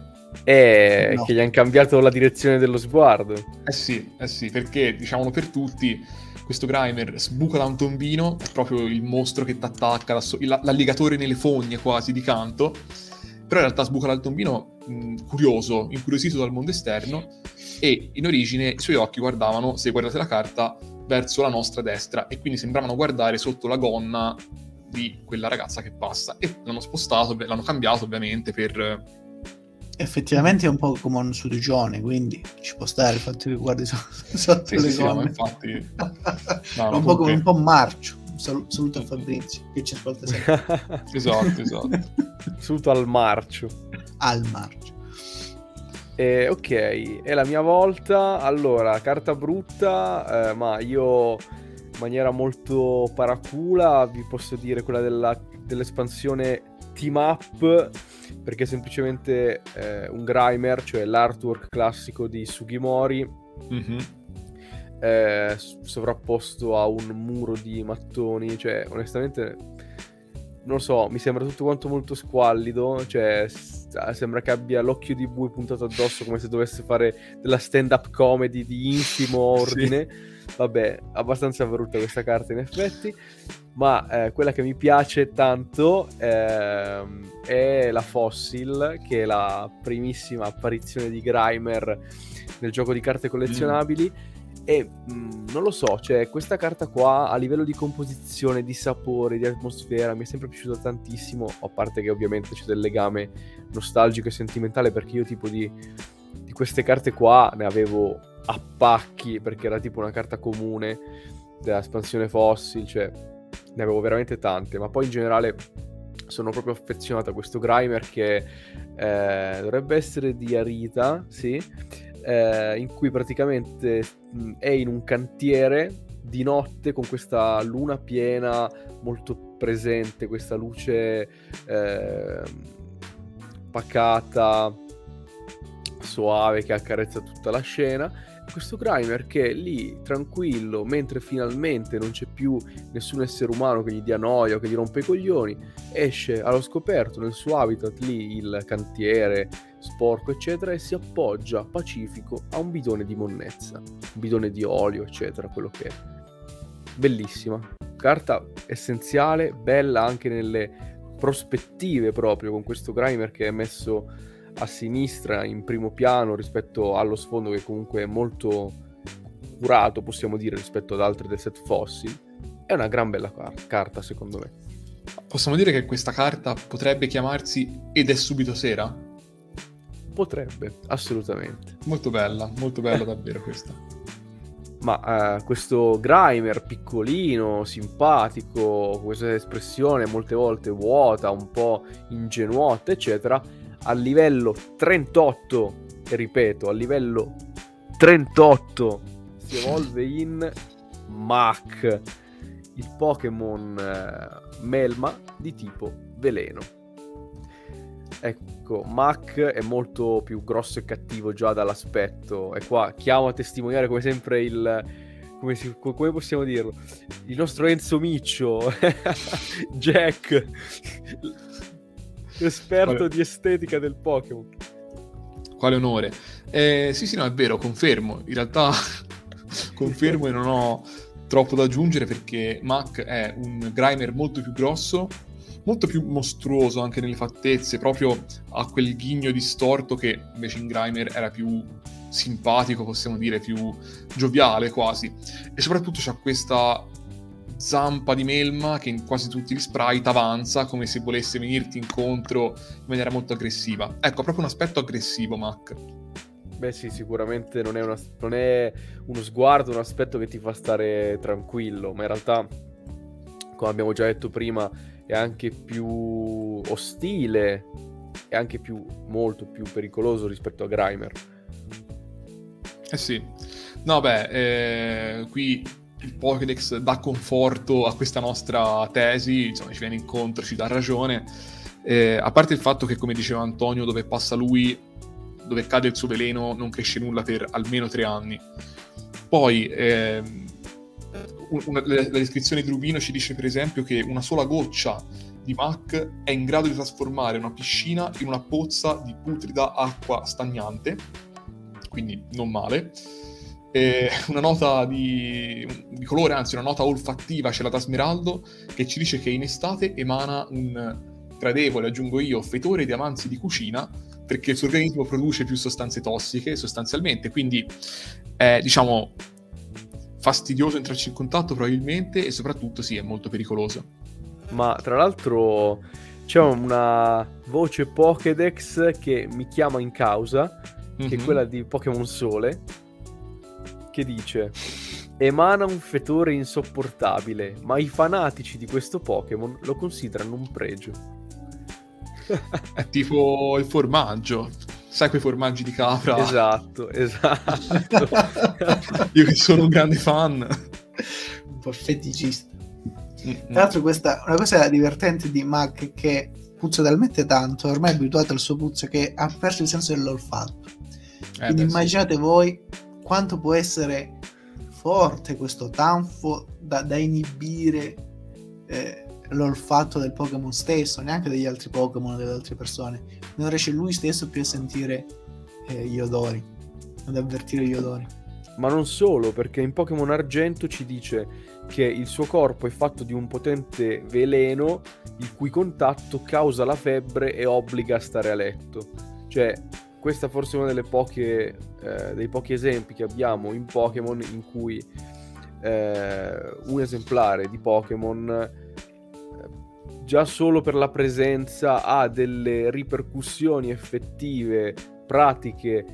È No. che gli hanno cambiato la direzione dello sguardo. Eh sì, eh sì, perché diciamolo per tutti, questo Grimer sbuca da un tombino, proprio il mostro che ti attacca, l'alligatore nelle fogne quasi di canto, però in realtà sbuca dal tombino mh, curioso, incuriosito dal mondo esterno e in origine i suoi occhi guardavano, se guardate la carta, verso la nostra destra e quindi sembravano guardare sotto la gonna di quella ragazza che passa. E l'hanno spostato, l'hanno cambiato ovviamente per... Effettivamente è un po' come un sudugione, quindi ci può stare il fatto che guardi so- sotto Sì, le sì, gonne. infatti... No, un po' come un po' marcio. Sal- saluto a Fabrizio che ci ascolta sempre. Esatto, esatto. Saluto al marcio. Al marcio. Eh, ok, è la mia volta. Allora, carta brutta, eh, ma io in maniera molto paracula vi posso dire quella della- dell'espansione Team Up, perché è semplicemente eh, un Grimer, cioè l'artwork classico di Sugimori, Mhm. eh, sovrapposto a un muro di mattoni, cioè onestamente non so, mi sembra tutto quanto molto squallido, cioè cioè, sembra che abbia l'occhio di bue puntato addosso come se dovesse fare della stand-up comedy di infimo ordine. Sì. Vabbè, abbastanza brutta questa carta in effetti, ma eh, quella che mi piace tanto eh, è la Fossil, che è la primissima apparizione di Grimer nel gioco di carte collezionabili. Mm e mh, non lo so, cioè questa carta qua a livello di composizione, di sapore, di atmosfera mi è sempre piaciuta tantissimo, a parte che ovviamente c'è del legame nostalgico e sentimentale perché io tipo di, di queste carte qua ne avevo a pacchi perché era tipo una carta comune dell'espansione Fossil, cioè ne avevo veramente tante, ma poi in generale sono proprio affezionato a questo Grimer che eh, dovrebbe essere di Arita, sì, eh, in cui praticamente è in un cantiere di notte con questa luna piena molto presente, questa luce eh, pacata, soave che accarezza tutta la scena questo Grimer che lì tranquillo mentre finalmente non c'è più nessun essere umano che gli dia noia o che gli rompe i coglioni esce allo scoperto nel suo habitat lì il cantiere sporco eccetera e si appoggia pacifico a un bidone di monnezza un bidone di olio eccetera quello che è. Bellissima. Carta essenziale bella anche nelle prospettive proprio con questo Grimer che è messo a sinistra in primo piano rispetto allo sfondo che comunque è molto curato, possiamo dire, rispetto ad altri del set fossil, è una gran bella car- carta secondo me. Possiamo dire che questa carta potrebbe chiamarsi Ed è subito sera? Potrebbe, assolutamente. Molto bella, molto bella davvero questa. Ma uh, questo Grimer piccolino, simpatico, questa espressione molte volte vuota, un po' ingenuota, eccetera, a livello 38, e ripeto, a livello 38 si evolve in Mach, il Pokémon eh, Melma di tipo veleno. Ecco, Mach è molto più grosso e cattivo già dall'aspetto. E qua chiamo a testimoniare come sempre il, come, si, come, possiamo dirlo? Il nostro Enzo Miccio, Jack, esperto Quale... di estetica del Pokémon. Quale onore. Eh, sì, sì, no, è vero, confermo. In realtà confermo e non ho troppo da aggiungere perché Mac è un Grimer molto più grosso, molto più mostruoso anche nelle fattezze, proprio ha quel ghigno distorto che invece in Grimer era più simpatico, possiamo dire, più gioviale quasi. E soprattutto c'ha questa zampa di melma che in quasi tutti gli sprite avanza come se volesse venirti incontro in maniera molto aggressiva. Ecco, proprio un aspetto aggressivo, Mac. Beh sì, sicuramente non è, una, non è, uno sguardo, un aspetto che ti fa stare tranquillo, ma in realtà, come abbiamo già detto prima, è anche più ostile, è anche più, molto più pericoloso rispetto a Grimer. Eh sì. No, beh, eh, qui il Pokédex dà conforto a questa nostra tesi, insomma ci viene incontro, ci dà ragione, eh, a parte il fatto che come diceva Antonio dove passa lui, dove cade il suo veleno non cresce nulla per almeno tre anni. Poi eh, una, la, la, descrizione di Rubino ci dice per esempio che una sola goccia di Mac è in grado di trasformare una piscina in una pozza di putrida acqua stagnante, quindi non male eh, una nota di, di, colore, anzi una nota olfattiva ce l'ha da Smeraldo che ci dice che in estate emana un gradevole, aggiungo io, fetore di avanzi di cucina perché il suo organismo produce più sostanze tossiche sostanzialmente, quindi è diciamo fastidioso entrarci in contatto probabilmente e soprattutto sì, è molto pericoloso. Ma tra l'altro c'è una voce Pokédex che mi chiama in causa, che mm-hmm. è mhm. quella di Pokémon Sole, che dice emana un fetore insopportabile, ma i fanatici di questo Pokémon lo considerano un pregio. È tipo il formaggio. Sai quei formaggi di capra? Esatto, esatto. Io che sono un grande fan. Un po' feticista. Mm-hmm. Tra l'altro questa una cosa divertente di Mac che puzza talmente tanto, ormai è abituato al suo puzzo che ha perso il senso dell'olfatto. Eh, Quindi beh, immaginate sì. voi quanto può essere forte questo tanfo da, da inibire eh, l'olfatto del Pokémon stesso, neanche degli altri Pokémon delle altre persone. Non riesce lui stesso più a sentire eh, gli odori, ad avvertire gli odori. Ma non solo, perché in Pokémon Argento ci dice che il suo corpo è fatto di un potente veleno il cui contatto causa la febbre e obbliga a stare a letto. Cioè, questa forse è una delle poche eh, dei pochi esempi che abbiamo in Pokémon in cui eh, un esemplare di Pokémon eh, già solo per la presenza ha delle ripercussioni effettive, pratiche,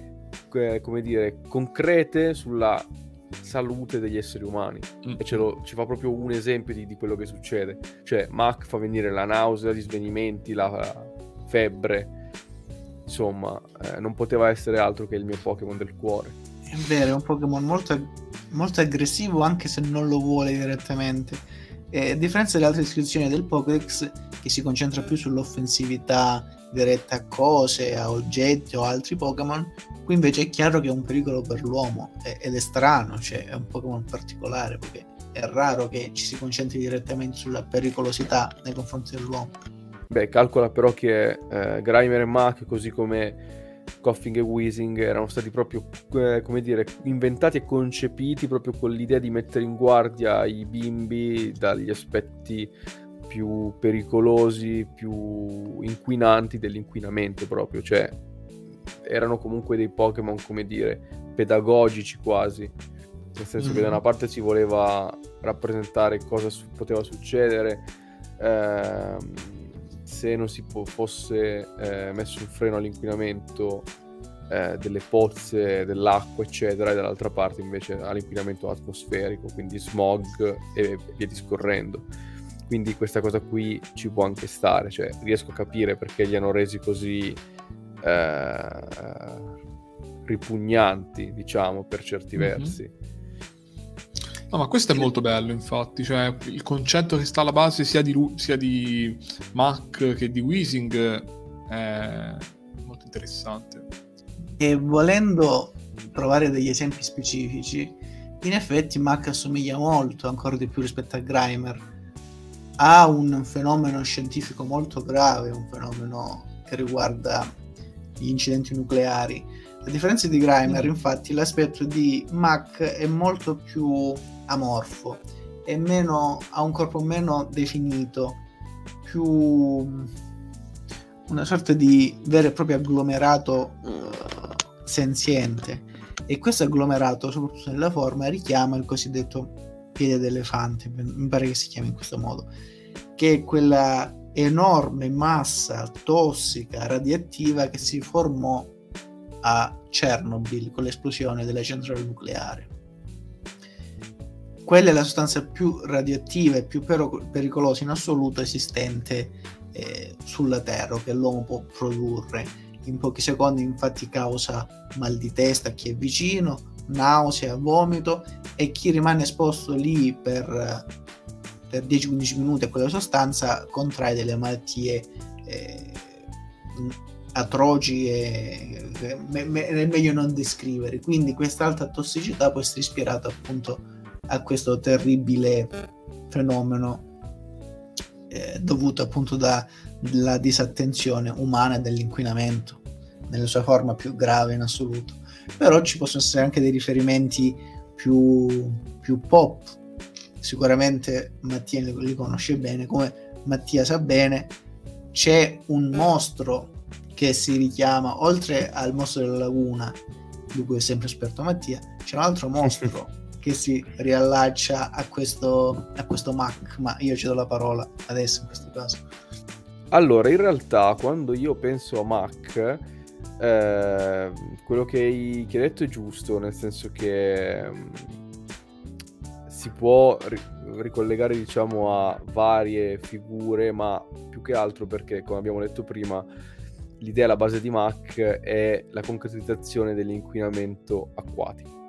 eh, come dire, concrete sulla salute degli esseri umani mm. e lo, ci fa proprio un esempio di, di, quello che succede cioè Mac fa venire la nausea, gli svenimenti, la febbre insomma eh, non poteva essere altro che il mio Pokémon del cuore è vero, è un Pokémon molto, molto aggressivo anche se non lo vuole direttamente e, a differenza delle altre iscrizioni del Pokédex che si concentra più sull'offensività diretta a cose, a oggetti o altri Pokémon, qui invece è chiaro che è un pericolo per l'uomo ed è strano, cioè è un Pokémon particolare perché è raro che ci si concentri direttamente sulla pericolosità nei confronti dell'uomo. Beh, calcola però che eh, Grimer e Mac, così come Coughing e Wheezing, erano stati proprio, eh, come dire, inventati e concepiti proprio con l'idea di mettere in guardia i bimbi dagli aspetti più pericolosi, più inquinanti dell'inquinamento proprio, cioè erano comunque dei Pokémon, come dire, pedagogici quasi, nel senso mm-hmm. che da una parte si voleva rappresentare cosa su- poteva succedere ehm, se non si po- fosse eh, messo un freno all'inquinamento eh, delle pozze, dell'acqua, eccetera, e dall'altra parte invece all'inquinamento atmosferico, quindi smog e via discorrendo quindi questa cosa qui ci può anche stare, cioè riesco a capire perché li hanno resi così eh, ripugnanti, diciamo, per certi mm-hmm. versi. No, ma questo è molto bello, infatti, cioè il concetto che sta alla base sia di, sia di Mac che di Weezing è molto interessante. E volendo trovare degli esempi specifici, in effetti Mac assomiglia molto, ancora di più rispetto a Grimer, ha un fenomeno scientifico molto grave, un fenomeno che riguarda gli incidenti nucleari. A differenza di Grimer, infatti, l'aspetto di Mac è molto più amorfo, meno, ha un corpo meno definito, più una sorta di vero e proprio agglomerato uh, senziente. E questo agglomerato, soprattutto nella forma, richiama il cosiddetto piede d'elefante, mi pare che si chiami in questo modo, che è quella enorme massa tossica, radioattiva che si formò a Chernobyl con l'esplosione della centrale nucleare. Quella è la sostanza più radioattiva e più pericolosa in assoluto esistente eh, sulla Terra che l'uomo può produrre. In pochi secondi infatti causa mal di testa a chi è vicino, nausea, vomito e chi rimane esposto lì per, per 10-15 minuti a quella sostanza contrae delle malattie eh, atroci e me, me, è meglio non descrivere. Quindi questa alta tossicità può essere ispirata appunto a questo terribile fenomeno eh, dovuto appunto dalla disattenzione umana e dell'inquinamento nella sua forma più grave in assoluto però ci possono essere anche dei riferimenti più, più pop. Sicuramente Mattia li, conosce bene, come Mattia sa bene, c'è un mostro che si richiama, oltre al mostro della laguna, di cui è sempre esperto Mattia, c'è un altro mostro che si riallaccia a questo, a questo Mac, ma io ci do la parola adesso in questo caso. Allora, in realtà quando io penso a Mac, eh, quello che hai, che hai, detto è giusto, nel senso che mm, si può ri- ricollegare diciamo a varie figure, ma più che altro perché, come abbiamo detto prima, l'idea alla base di Mac è la concretizzazione dell'inquinamento acquatico.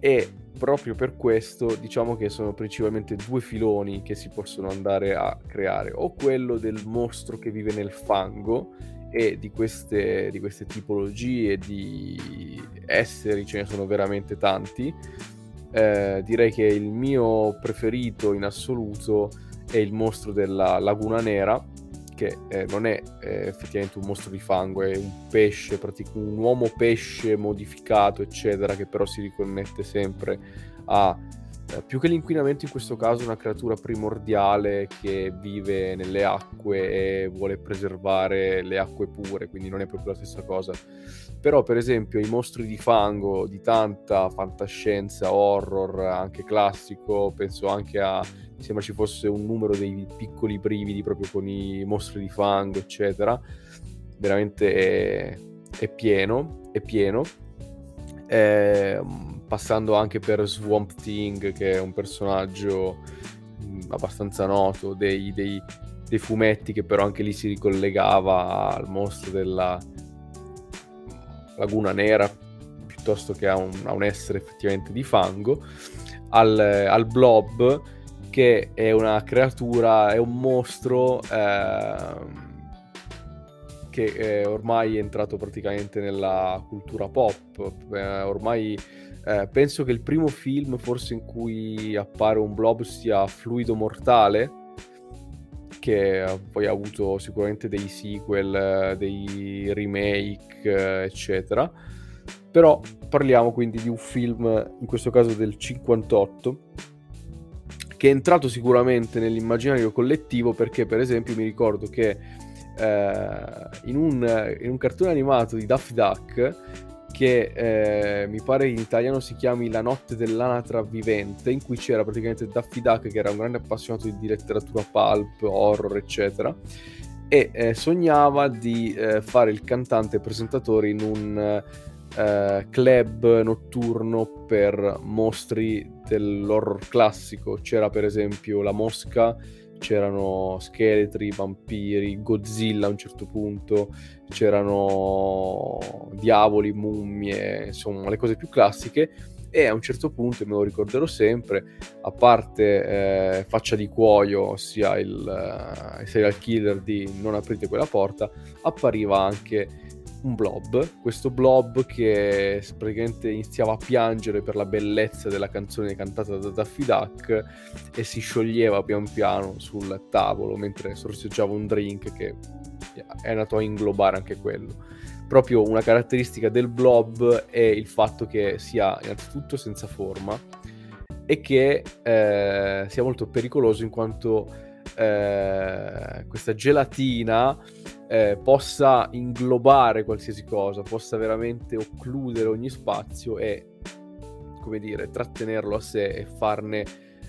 E proprio per questo diciamo che sono principalmente due filoni che si possono andare a creare, o quello del mostro che vive nel fango e di queste, di queste tipologie di esseri ce ne sono veramente tanti. Eh, direi che il mio preferito in assoluto è il mostro della Laguna Nera, che eh, non è eh, effettivamente un mostro di fango, è un pesce, un uomo pesce modificato, eccetera, che però si riconnette sempre a eh, più che l'inquinamento in questo caso una creatura primordiale che vive nelle acque e vuole preservare le acque pure, quindi non è proprio la stessa cosa. Però per esempio i mostri di fango di tanta fantascienza, horror, anche classico, penso anche a mi sembra ci fosse un numero dei piccoli brividi proprio con i mostri di fango, eccetera. Veramente è, è pieno, è pieno. Eh, passando anche per Swamp Thing, che è un personaggio abbastanza noto dei, dei, dei, fumetti, che però anche lì si ricollegava al mostro della Laguna Nera, piuttosto che a un, a un essere effettivamente di fango, al, al blob che è una creatura, è un mostro eh, che è ormai è entrato praticamente nella cultura pop. Eh, ormai eh, penso che il primo film forse in cui appare un blob sia Fluido Mortale, che poi ha avuto sicuramente dei sequel, dei remake, eccetera. Però parliamo quindi di un film, in questo caso del 58, che è entrato sicuramente nell'immaginario collettivo perché per esempio mi ricordo che eh, in, un, in, un, cartone animato di Daffy Duck che eh, mi pare in italiano si chiami La notte dell'anatra vivente, in cui c'era praticamente Daffy Duck che era un grande appassionato di letteratura pulp, horror, eccetera, e eh, sognava di eh, fare il cantante presentatore in un eh, club notturno per mostri dell'horror classico. C'era per esempio La Mosca, c'erano scheletri, vampiri, Godzilla a un certo punto, c'erano diavoli, mummie, insomma le cose più classiche. E a un certo punto, me lo ricorderò sempre, a parte eh, Faccia di Cuoio, ossia il, il serial killer di Non aprite quella porta, appariva anche un blob, questo blob che praticamente iniziava a piangere per la bellezza della canzone cantata da Daffy Duck e si scioglieva pian piano sul tavolo mentre sorseggiava un drink che è andato a inglobare anche quello. Proprio una caratteristica del blob è il fatto che sia innanzitutto senza forma e che eh, sia molto pericoloso in quanto eh, questa gelatina eh, possa inglobare qualsiasi cosa, possa veramente occludere ogni spazio e, come dire, trattenerlo a sé e farne,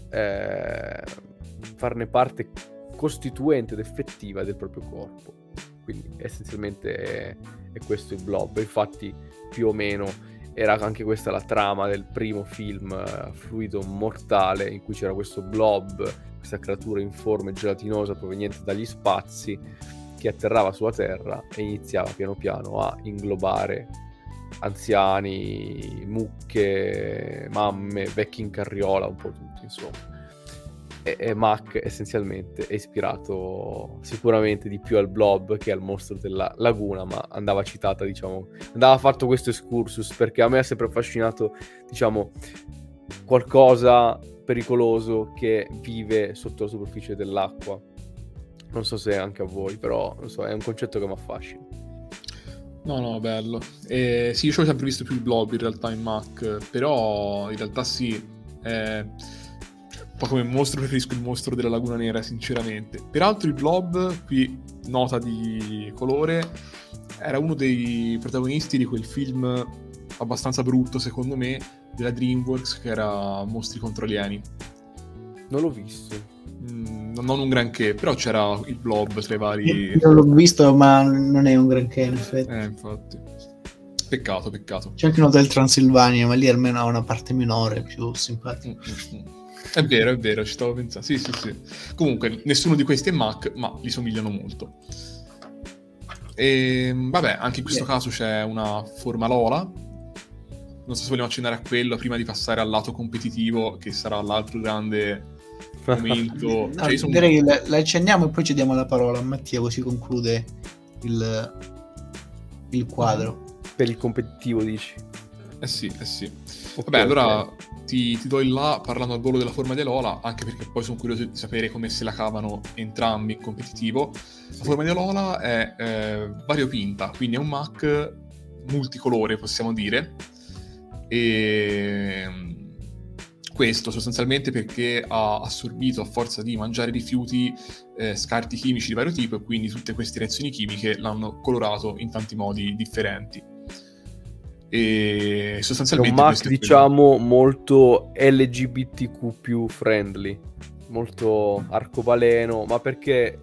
eh, farne parte costituente ed effettiva del proprio corpo. Quindi essenzialmente è, è questo il blob. Infatti, più o meno era anche questa la trama del primo film uh, Fluido Mortale, in cui c'era questo blob, questa creatura informe gelatinosa proveniente dagli spazi che atterrava sulla Terra e iniziava piano piano a inglobare anziani, mucche, mamme, vecchi in carriola, un po' tutti, insomma. E, e Mac essenzialmente è ispirato sicuramente di più al blob che al mostro della laguna, ma andava citata, diciamo, andava fatto questo excursus perché a me ha sempre affascinato, diciamo, qualcosa pericoloso che vive sotto la superficie dell'acqua non so se anche a voi, però so, è un concetto che mi affascina. No, no, bello. Eh, sì, io ci ho sempre visto più il blob in realtà in Mac, però in realtà sì. Eh, un po' come mostro preferisco il mostro della Laguna Nera, sinceramente. Peraltro il blob, qui nota di colore, era uno dei protagonisti di quel film abbastanza brutto, secondo me, della DreamWorks, che era Mostri contro alieni. Non l'ho visto. Mm, non un granché, però c'era il blob tra i vari. Io l'ho visto, ma non è un granché in effetti. Eh, infatti. Peccato, peccato. C'è anche uno del Transilvania, ma lì almeno ha una parte minore, più simpatica. Mm-hmm. È vero, è vero, ci stavo pensando. Sì, sì, sì. Comunque, nessuno di questi è Mac, ma li somigliano molto. E vabbè, anche in questo yeah. caso c'è una forma Lola. Non so se vogliamo accennare a quello prima di passare al lato competitivo, che sarà l'altro grande momento. no, cioè, sono... Direi che la, la, accenniamo e poi ci diamo la parola a Mattia, così conclude il, il quadro. Per il competitivo, dici? Eh sì, eh sì. Ok, Vabbè, allora ok. ti, ti do il là parlando al volo della forma di Alola, anche perché poi sono curioso di sapere come se la cavano entrambi in competitivo. La forma di Alola è eh, variopinta, quindi è un Mac multicolore, possiamo dire. E questo sostanzialmente perché ha assorbito a forza di mangiare rifiuti eh, scarti chimici di vario tipo e quindi tutte queste reazioni chimiche l'hanno colorato in tanti modi differenti. E È un sostanzialmente Mac, è quello- diciamo, molto LGBTQ friendly, molto arcobaleno, ma perché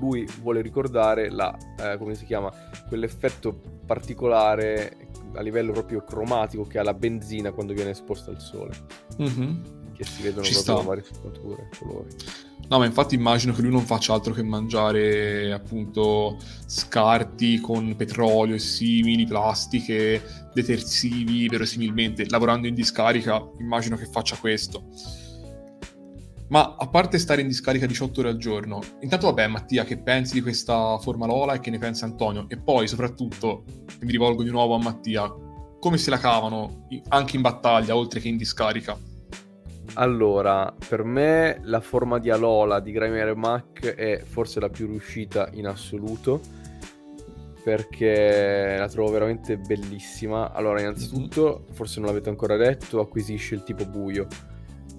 lui vuole ricordare la, eh, come si chiama, quell'effetto particolare a livello proprio cromatico che ha la benzina quando viene esposta al sole, Mhm. che si vedono Ci proprio varie sfumature, colori. No, ma infatti immagino che lui non faccia altro che mangiare appunto scarti con petrolio e simili, plastiche, detersivi, verosimilmente, lavorando in discarica, immagino che faccia questo. Ma a parte stare in discarica 18 ore al giorno, intanto vabbè Mattia, che pensi di questa formalola e che ne pensa Antonio? E poi soprattutto, mi rivolgo di nuovo a Mattia, come se la cavano anche in battaglia, oltre che in discarica? Allora, per me la forma di Alola di Grimer Mac è forse la più riuscita in assoluto perché la trovo veramente bellissima. Allora, innanzitutto, forse non l'avete ancora detto, acquisisce il tipo buio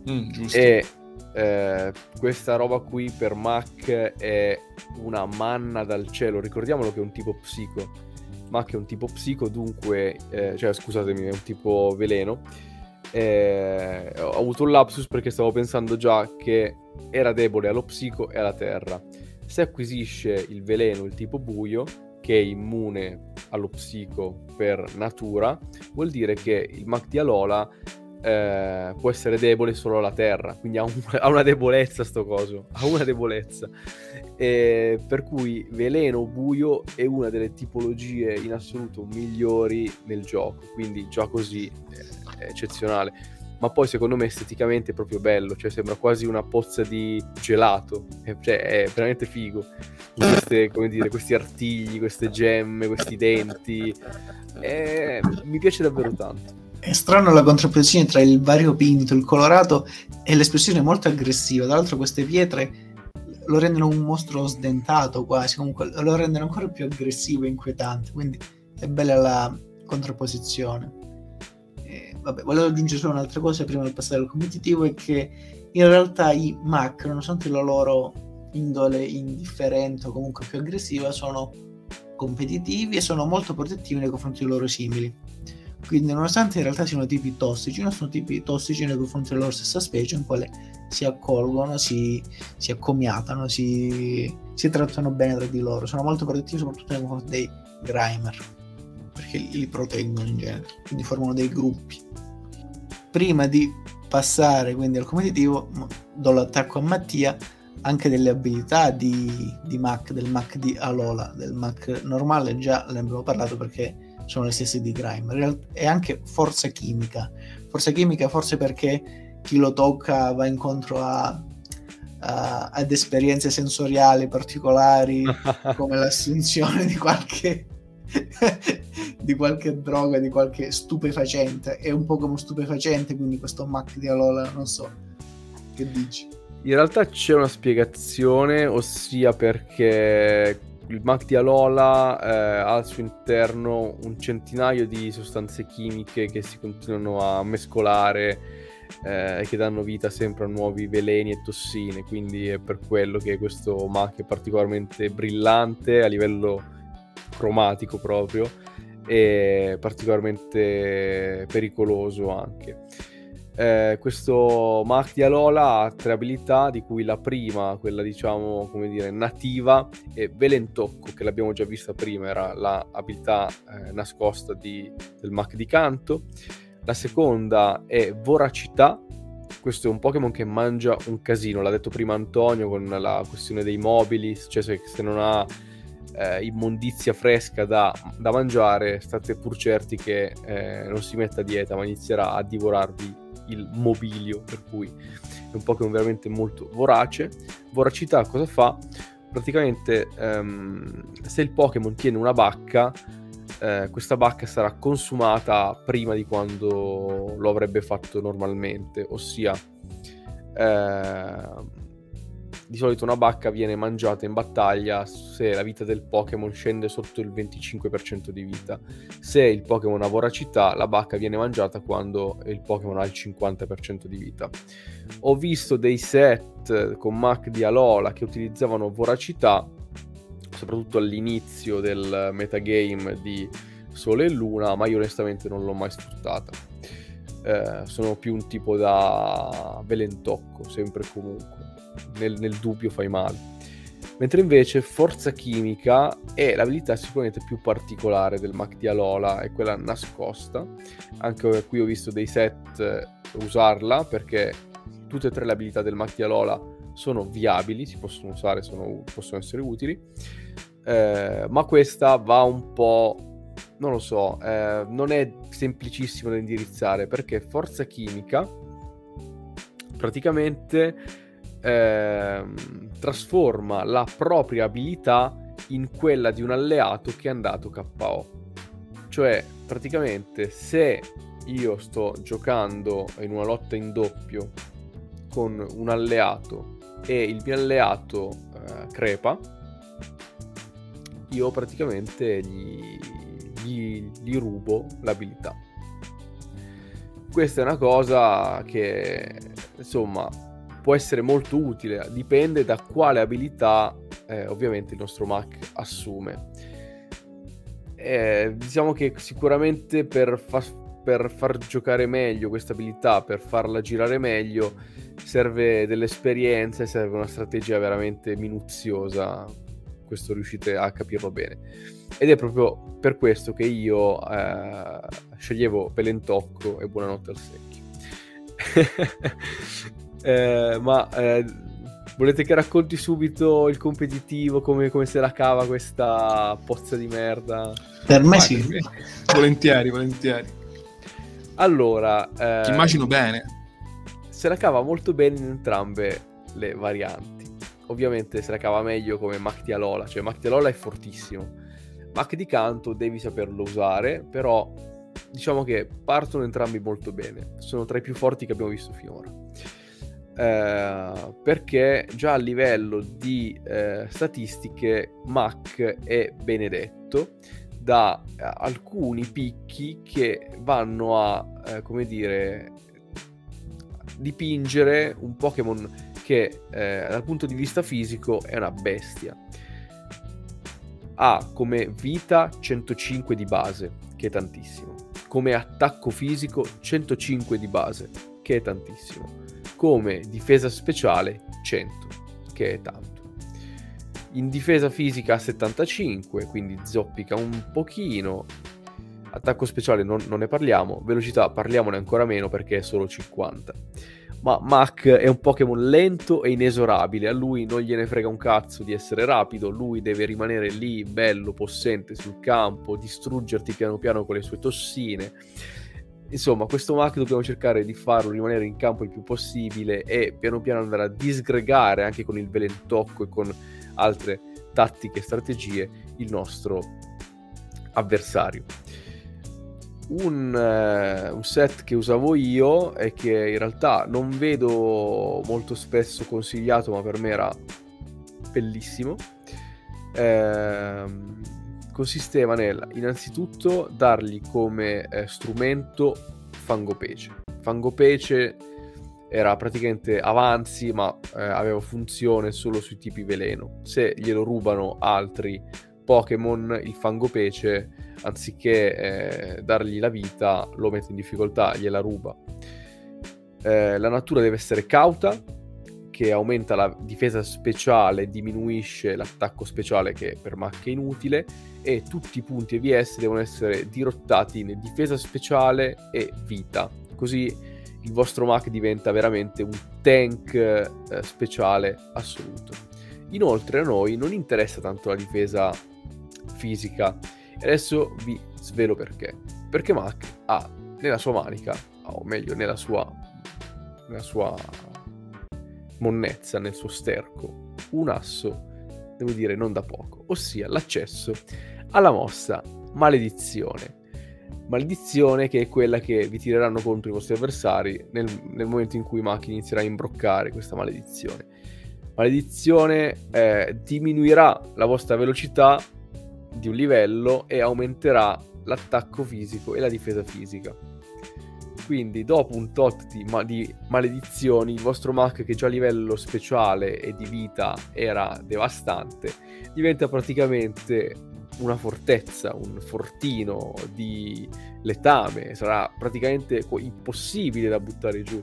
Mm, giusto. e eh, questa roba qui per Mac è una manna dal cielo. Ricordiamolo che è un tipo psico. Mac è un tipo psico, dunque, eh, cioè scusatemi, è un tipo veleno. Eh, ho avuto un lapsus perché stavo pensando già che era debole allo psico e alla terra. Se acquisisce il veleno, il tipo buio, che è immune allo psico per natura, vuol dire che il Mac di Alola eh, può essere debole solo alla terra, quindi ha, un- ha una debolezza sto coso, ha una debolezza. E per cui veleno buio è una delle tipologie in assoluto migliori nel gioco, quindi già così è eccezionale. Ma poi secondo me esteticamente è proprio bello, cioè sembra quasi una pozza di gelato, cioè è veramente figo. Queste, come dire, questi artigli, queste gemme, questi denti. Eh, mi piace davvero tanto. È strano la contrapposizione tra il variopinto, il colorato e l'espressione molto aggressiva. Tra l'altro queste pietre lo rendono un mostro sdentato quasi, comunque lo rendono ancora più aggressivo e inquietante, quindi è bella la contrapposizione. Eh, vabbè, volevo aggiungere solo un'altra cosa prima di passare al competitivo, è che in realtà i Mac, nonostante la loro indole indifferente o comunque più aggressiva, sono competitivi e sono molto protettivi nei confronti dei loro simili. Quindi, nonostante in realtà siano tipi tossici, non sono tipi tossici nei confronti della loro stessa specie, in quale si accolgono, si, si accomiatano, si, si trattano bene tra di loro. Sono molto protettivi, soprattutto nei confronti dei Grimer, perché li proteggono in genere, quindi formano dei gruppi. Prima di passare quindi al competitivo, do l'attacco a Mattia anche delle abilità di, di Mac, del Mac di Alola, del Mac normale, già ne abbiamo parlato perché sono le stesse di Grimer. In real- E anche forza chimica. Forza chimica forse perché chi lo tocca va incontro a, a- ad esperienze sensoriali particolari, come l'assunzione di qualche di qualche droga, di qualche stupefacente. È un po' come un stupefacente, quindi questo Mac di Alola, non so. Che dici? In realtà c'è una spiegazione, ossia perché il Mac di Alola eh, ha al suo interno un centinaio di sostanze chimiche che si continuano a mescolare eh, e che danno vita sempre a nuovi veleni e tossine, quindi è per quello che questo Mac è particolarmente brillante a livello cromatico proprio e particolarmente pericoloso anche. Eh, questo Mac di Alola ha tre abilità, di cui la prima, quella diciamo come dire nativa, è Velentocco, che l'abbiamo già vista prima, era l'abilità eh, nascosta di- del Mac di canto. La seconda è Voracità, questo è un Pokémon che mangia un casino, l'ha detto prima Antonio con la questione dei mobili, cioè se, se non ha eh, immondizia fresca da, da mangiare, state pur certi che eh, non si metta a dieta, ma inizierà a divorarvi il mobilio, per cui è un Pokémon veramente molto vorace. Voracità cosa fa? Praticamente ehm, se il Pokémon tiene una bacca, eh, questa bacca sarà consumata prima di quando lo avrebbe fatto normalmente, ossia eh, di solito una bacca viene mangiata in battaglia se la vita del Pokémon scende sotto il 25% di vita. Se il Pokémon ha voracità, la bacca viene mangiata quando il Pokémon ha il 50% di vita. Ho visto dei set con Mac di Alola che utilizzavano voracità, soprattutto all'inizio del metagame di Sole e Luna, ma io onestamente non l'ho mai sfruttata. Eh, sono più un tipo da velentocco, sempre e comunque nel, nel dubbio fai male. Mentre invece forza chimica è l'abilità sicuramente più particolare del Mac di Alola, è quella nascosta. Anche qui ho visto dei set eh, usarla perché tutte e tre le abilità del Mac di Alola sono viabili, si possono usare, sono, possono essere utili. Eh, ma questa va un po', non lo so, eh, non è semplicissimo da indirizzare perché forza chimica praticamente eh, trasforma la propria abilità in quella di un alleato che è andato KO. Cioè, praticamente, se io sto giocando in una lotta in doppio con un alleato e il mio alleato eh, crepa, io praticamente gli, gli, gli rubo l'abilità. Questa è una cosa che, insomma, può essere molto utile, dipende da quale abilità eh, ovviamente il nostro Mac assume. Eh, diciamo che sicuramente per, fa- per far giocare meglio questa abilità, per farla girare meglio, serve dell'esperienza e serve una strategia veramente minuziosa. Questo riuscite a capirlo bene. Ed è proprio per questo che io eh, sceglievo Pelentocco e Buonanotte al secchio. Eh, ma eh, volete che racconti subito il competitivo, come, come, se la cava questa pozza di merda? Per me sì. volentieri, volentieri. Allora... Eh, Ti immagino bene. Se la cava molto bene in entrambe le varianti. Ovviamente se la cava meglio come Mac di Alola, cioè Mac di Alola è fortissimo. Mac di canto devi saperlo usare, però diciamo che partono entrambi molto bene. Sono tra i più forti che abbiamo visto finora. Eh, perché già a livello di eh, statistiche Mac è benedetto da eh, alcuni picchi che vanno a, eh, come dire, dipingere un Pokémon che eh, dal punto di vista fisico è una bestia. Ha come vita 105 di base, che è tantissimo. Come attacco fisico 105 di base, che è tantissimo come difesa speciale 100, che è tanto. In difesa fisica 75, quindi zoppica un pochino. Attacco speciale non, non ne parliamo, velocità parliamone ancora meno perché è solo 50. Ma Mac è un Pokémon lento e inesorabile, a lui non gliene frega un cazzo di essere rapido, lui deve rimanere lì bello, possente sul campo, distruggerti piano piano con le sue tossine Insomma, questo Mac dobbiamo cercare di farlo rimanere in campo il più possibile e piano piano andare a disgregare anche con il velentocco e con altre tattiche e strategie il nostro avversario. Un, uh, un, set che usavo io e che in realtà non vedo molto spesso consigliato, ma per me era bellissimo. Ehm consisteva nel innanzitutto dargli come eh, strumento fangopece. Fangopece era praticamente avanzi, ma eh, aveva funzione solo sui tipi veleno. Se glielo rubano altri Pokémon, il fangopece, anziché eh, dargli la vita, lo mette in difficoltà, gliela ruba. Eh, la natura deve essere cauta, che aumenta la difesa speciale, diminuisce l'attacco speciale che per Mac è inutile e tutti i punti EVS devono essere dirottati in difesa speciale e vita. Così il vostro Mac diventa veramente un tank eh, speciale assoluto. Inoltre a noi non interessa tanto la difesa fisica adesso vi svelo perché. Perché Mac ha nella sua manica, o meglio nella sua, nella sua monnezza nel suo sterco un asso, devo dire non da poco, ossia l'accesso alla mossa maledizione. Maledizione che è quella che vi tireranno contro i vostri avversari nel, nel momento in cui Mach inizierà a imbroccare questa maledizione. Maledizione eh, diminuirà la vostra velocità di un livello e aumenterà l'attacco fisico e la difesa fisica. Quindi dopo un tot di, ma- di maledizioni, il vostro Mac che già a livello speciale e di vita era devastante, diventa praticamente una fortezza, un fortino di letame, sarà praticamente impossibile da buttare giù.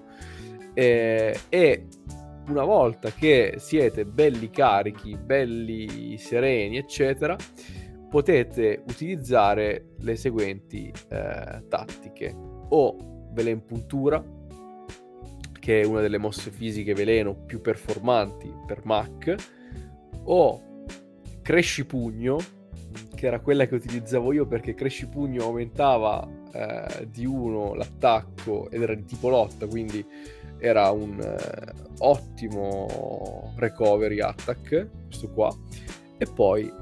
Eh, e una volta che siete belli carichi, belli sereni, eccetera, potete utilizzare le seguenti eh, tattiche o Velen Puntura che è una delle mosse fisiche veleno più performanti per Mac o Cresci Pugno che era quella che utilizzavo io perché Cresci Pugno aumentava eh, di uno l'attacco ed era di tipo lotta quindi era un eh, ottimo recovery attack questo qua e poi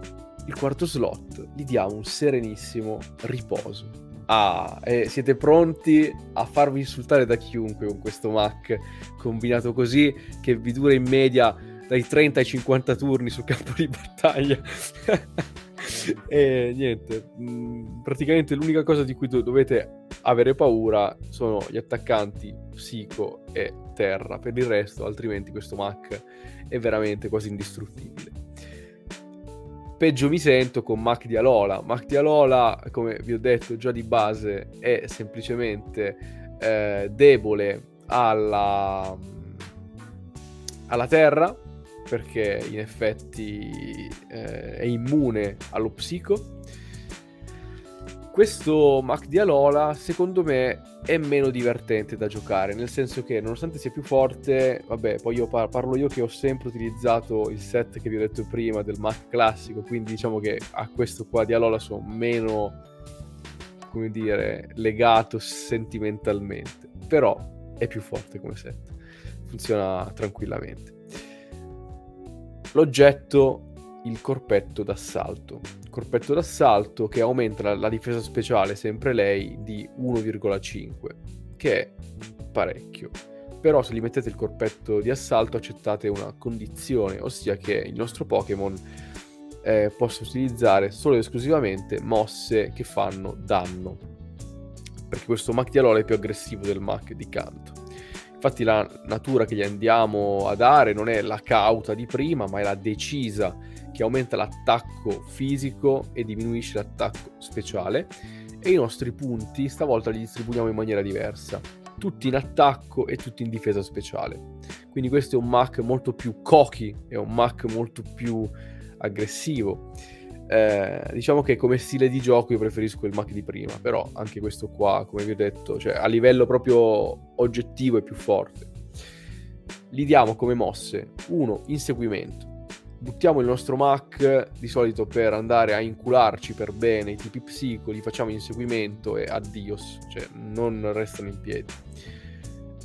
il quarto slot gli diamo un serenissimo riposo. Ah, e siete pronti a farvi insultare da chiunque con questo Mac combinato così che vi dura in media dai 30 ai 50 turni sul campo di battaglia. e niente, mm, praticamente l'unica cosa di cui do- dovete avere paura sono gli attaccanti psico e terra. Per il resto, altrimenti questo Mac è veramente quasi indistruttibile peggio mi sento con Mac di Alola. Mac di Alola, come vi ho detto già di base, è semplicemente eh, debole alla, alla terra, perché in effetti eh, è immune allo psico questo Mac di Alola, secondo me, è meno divertente da giocare, nel senso che nonostante sia più forte, vabbè, poi io par- parlo io che ho sempre utilizzato il set che vi ho detto prima del Mac classico, quindi diciamo che a questo qua di Alola sono meno, come dire, legato sentimentalmente, però è più forte come set, funziona tranquillamente. L'oggetto il corpetto d'assalto. Corpetto d'assalto che aumenta la, difesa speciale, sempre lei, di 1,5, che è parecchio. Però se gli mettete il corpetto di assalto accettate una condizione, ossia che il nostro Pokémon eh, possa utilizzare solo ed esclusivamente mosse che fanno danno. Perché questo Mac di Alola è più aggressivo del Mac di Canto. Infatti la natura che gli andiamo a dare non è la cauta di prima, ma è la decisa che aumenta l'attacco fisico e diminuisce l'attacco speciale e i nostri punti stavolta li distribuiamo in maniera diversa, tutti in attacco e tutti in difesa speciale. Quindi questo è un Mac molto più cocky, è un Mac molto più aggressivo. Eh, diciamo che come stile di gioco io preferisco il Mac di prima, però anche questo qua, come vi ho detto, cioè a livello proprio oggettivo è più forte. Li diamo come mosse, uno, inseguimento buttiamo il nostro Mac di solito per andare a incularci per bene i tipi psico, li facciamo inseguimento e addios, cioè non restano in piedi.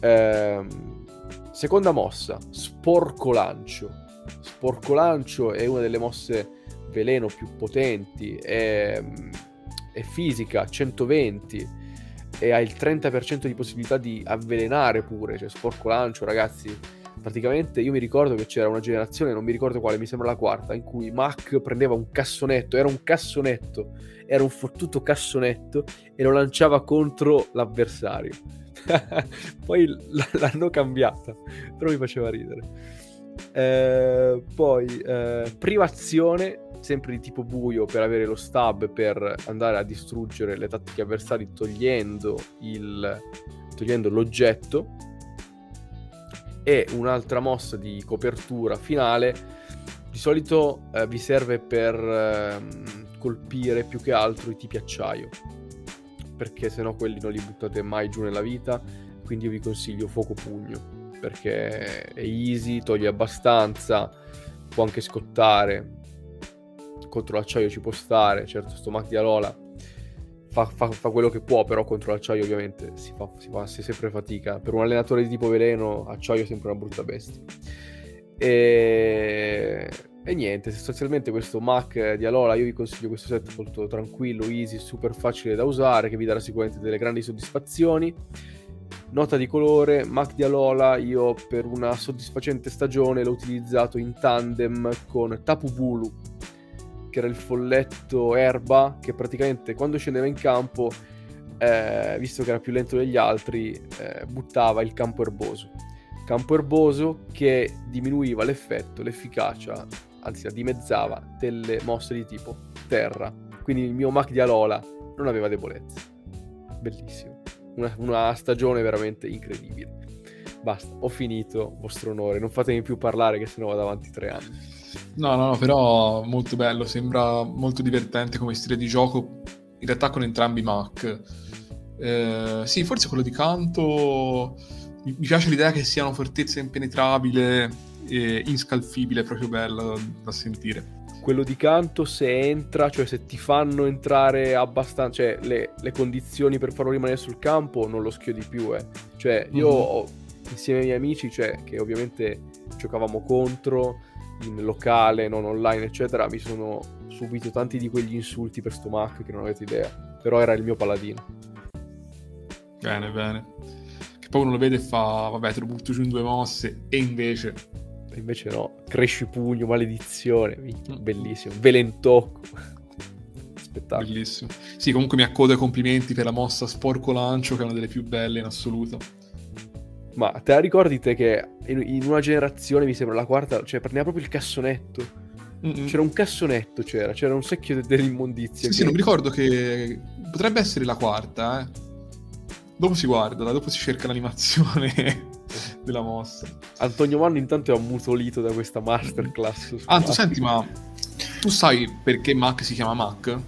Ehm, seconda mossa, sporco lancio. Sporco lancio è una delle mosse veleno più potenti, è, è fisica, 120 e ha il 30% di possibilità di avvelenare pure, cioè sporco lancio ragazzi praticamente io mi ricordo che c'era una generazione, non mi ricordo quale, mi sembra la quarta, in cui Mac prendeva un cassonetto, era un cassonetto, era un fottuto cassonetto e lo lanciava contro l'avversario. poi l- l'hanno cambiata, però mi faceva ridere. Eh, poi eh, privazione, sempre di tipo buio per avere lo stab per andare a distruggere le tattiche avversari togliendo, il, togliendo l'oggetto e un'altra mossa di copertura finale di solito eh, vi serve per eh, colpire più che altro i tipi acciaio perché sennò quelli non li buttate mai giù nella vita quindi io vi consiglio fuoco pugno perché è easy, toglie abbastanza può anche scottare. Contro l'acciaio ci può stare certo sto Mac di Alola fa, fa, fa, quello che può, però contro l'acciaio ovviamente si fa, si fa sempre fatica. Per un allenatore di tipo veleno, acciaio è sempre una brutta bestia. E, E niente, sostanzialmente questo Mac di Alola, io vi consiglio questo set molto tranquillo, easy, super facile da usare, che vi darà sicuramente delle grandi soddisfazioni. Nota di colore, Mac di Alola, io per una soddisfacente stagione l'ho utilizzato in tandem con Tapu Bulu, che era il folletto erba, che praticamente quando scendeva in campo, eh, visto che era più lento degli altri, eh, buttava il campo erboso. Campo erboso che diminuiva l'effetto, l'efficacia anzi la dimezzava, delle mosse di tipo terra. Quindi il mio Mac di Alola non aveva debolezze. Bellissimo. Una, una stagione veramente incredibile. Basta, ho finito, vostro onore. Non fatemi più parlare che sennò vado avanti tre anni. No, no, no, però molto bello, sembra molto divertente come stile di gioco, in realtà con entrambi i Mac. Eh, sì, forse quello di canto mi piace l'idea che sia una fortezza impenetrabile e inscalfibile, proprio bella da sentire. Quello di canto se entra, cioè se ti fanno entrare abbastanza, cioè le, le condizioni per farlo rimanere sul campo, non lo schio di più, eh. Cioè io mm-hmm. ho, insieme ai miei amici, cioè che ovviamente giocavamo contro in locale, non online, eccetera, mi sono subito tanti di quegli insulti per sto Mac che non avete idea. Però era il mio paladino. Bene, bene. Che poi uno lo vede e fa, vabbè, te lo butto giù in due mosse, e invece invece no, cresci pugno, maledizione, bellissimo, velentocco. Spettacolo. Bellissimo. Sì, comunque mi accodo ai complimenti per la mossa sporco lancio, che è una delle più belle in assoluto. Ma te la ricordi te che in, in una generazione, mi sembra la quarta, cioè prendeva proprio il cassonetto. Mm-mm. C'era un cassonetto, c'era, c'era un secchio de- dell'immondizia. Sì, che... sì, non mi ricordo che potrebbe essere la quarta, eh. Dopo si guarda, dopo si cerca l'animazione della mossa. Antonio Manno intanto è ammutolito da questa masterclass. Anto, senti, ma tu sai perché Mac si chiama Mac?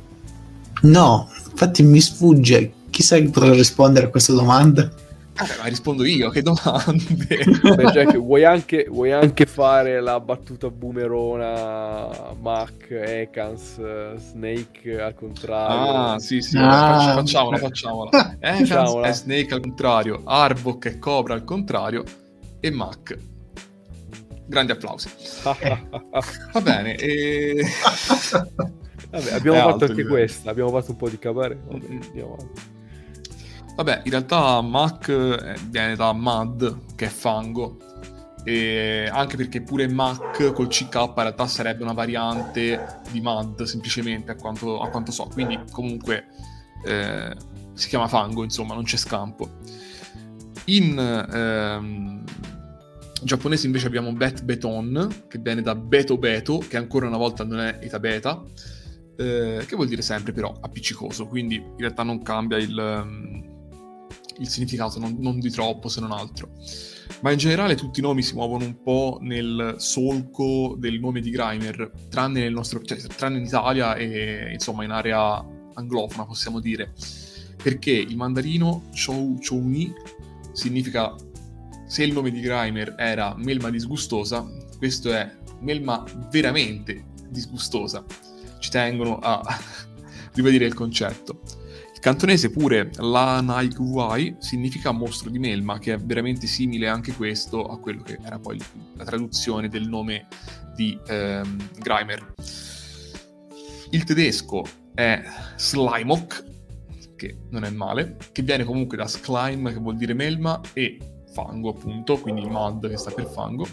No, infatti mi sfugge. Chissà chi potrà rispondere a questa domanda. Vabbè, ma rispondo io, che domande? Beh, Jack, vuoi, anche, vuoi anche fare la battuta boomerona Mac, Ekans, Snake al contrario? Ah, sì, sì, ah. facciamola, facciamola. Ekans è Snake al contrario, Arbok è Cobra al contrario e Mac. Grandi applausi. Va bene, e... Vabbè, abbiamo è fatto anche questa, abbiamo fatto un po' di cabaret. Vabbè, andiamo avanti. Vabbè, in realtà Mac eh, viene da Mud, che è fango, e anche perché pure Mac col CK in realtà sarebbe una variante di Mud, semplicemente, a quanto, a quanto so. Quindi comunque eh, si chiama fango, insomma, non c'è scampo. In ehm, giapponese invece abbiamo Bet Beton, che viene da Beto Beto, che ancora una volta non è Eta Beta, eh, che vuol dire sempre però appiccicoso, quindi in realtà non cambia il... Il significato, non, non, di troppo se non altro. Ma in generale tutti i nomi si muovono un po' nel solco del nome di Grimer, tranne, nel nostro, cioè, tranne in Italia e insomma in area anglofona possiamo dire. Perché il mandarino Chou Chouni significa se il nome di Grimer era Melma disgustosa, questo è Melma veramente disgustosa. Ci tengono a ribadire il concetto cantonese pure La Naiguai significa mostro di melma, che è veramente simile anche questo a quello che era poi la traduzione del nome di ehm, Grimer. Il tedesco è Slimok, che non è male, che viene comunque da Slime, che vuol dire melma, e fango, appunto, quindi Mud che sta per fango,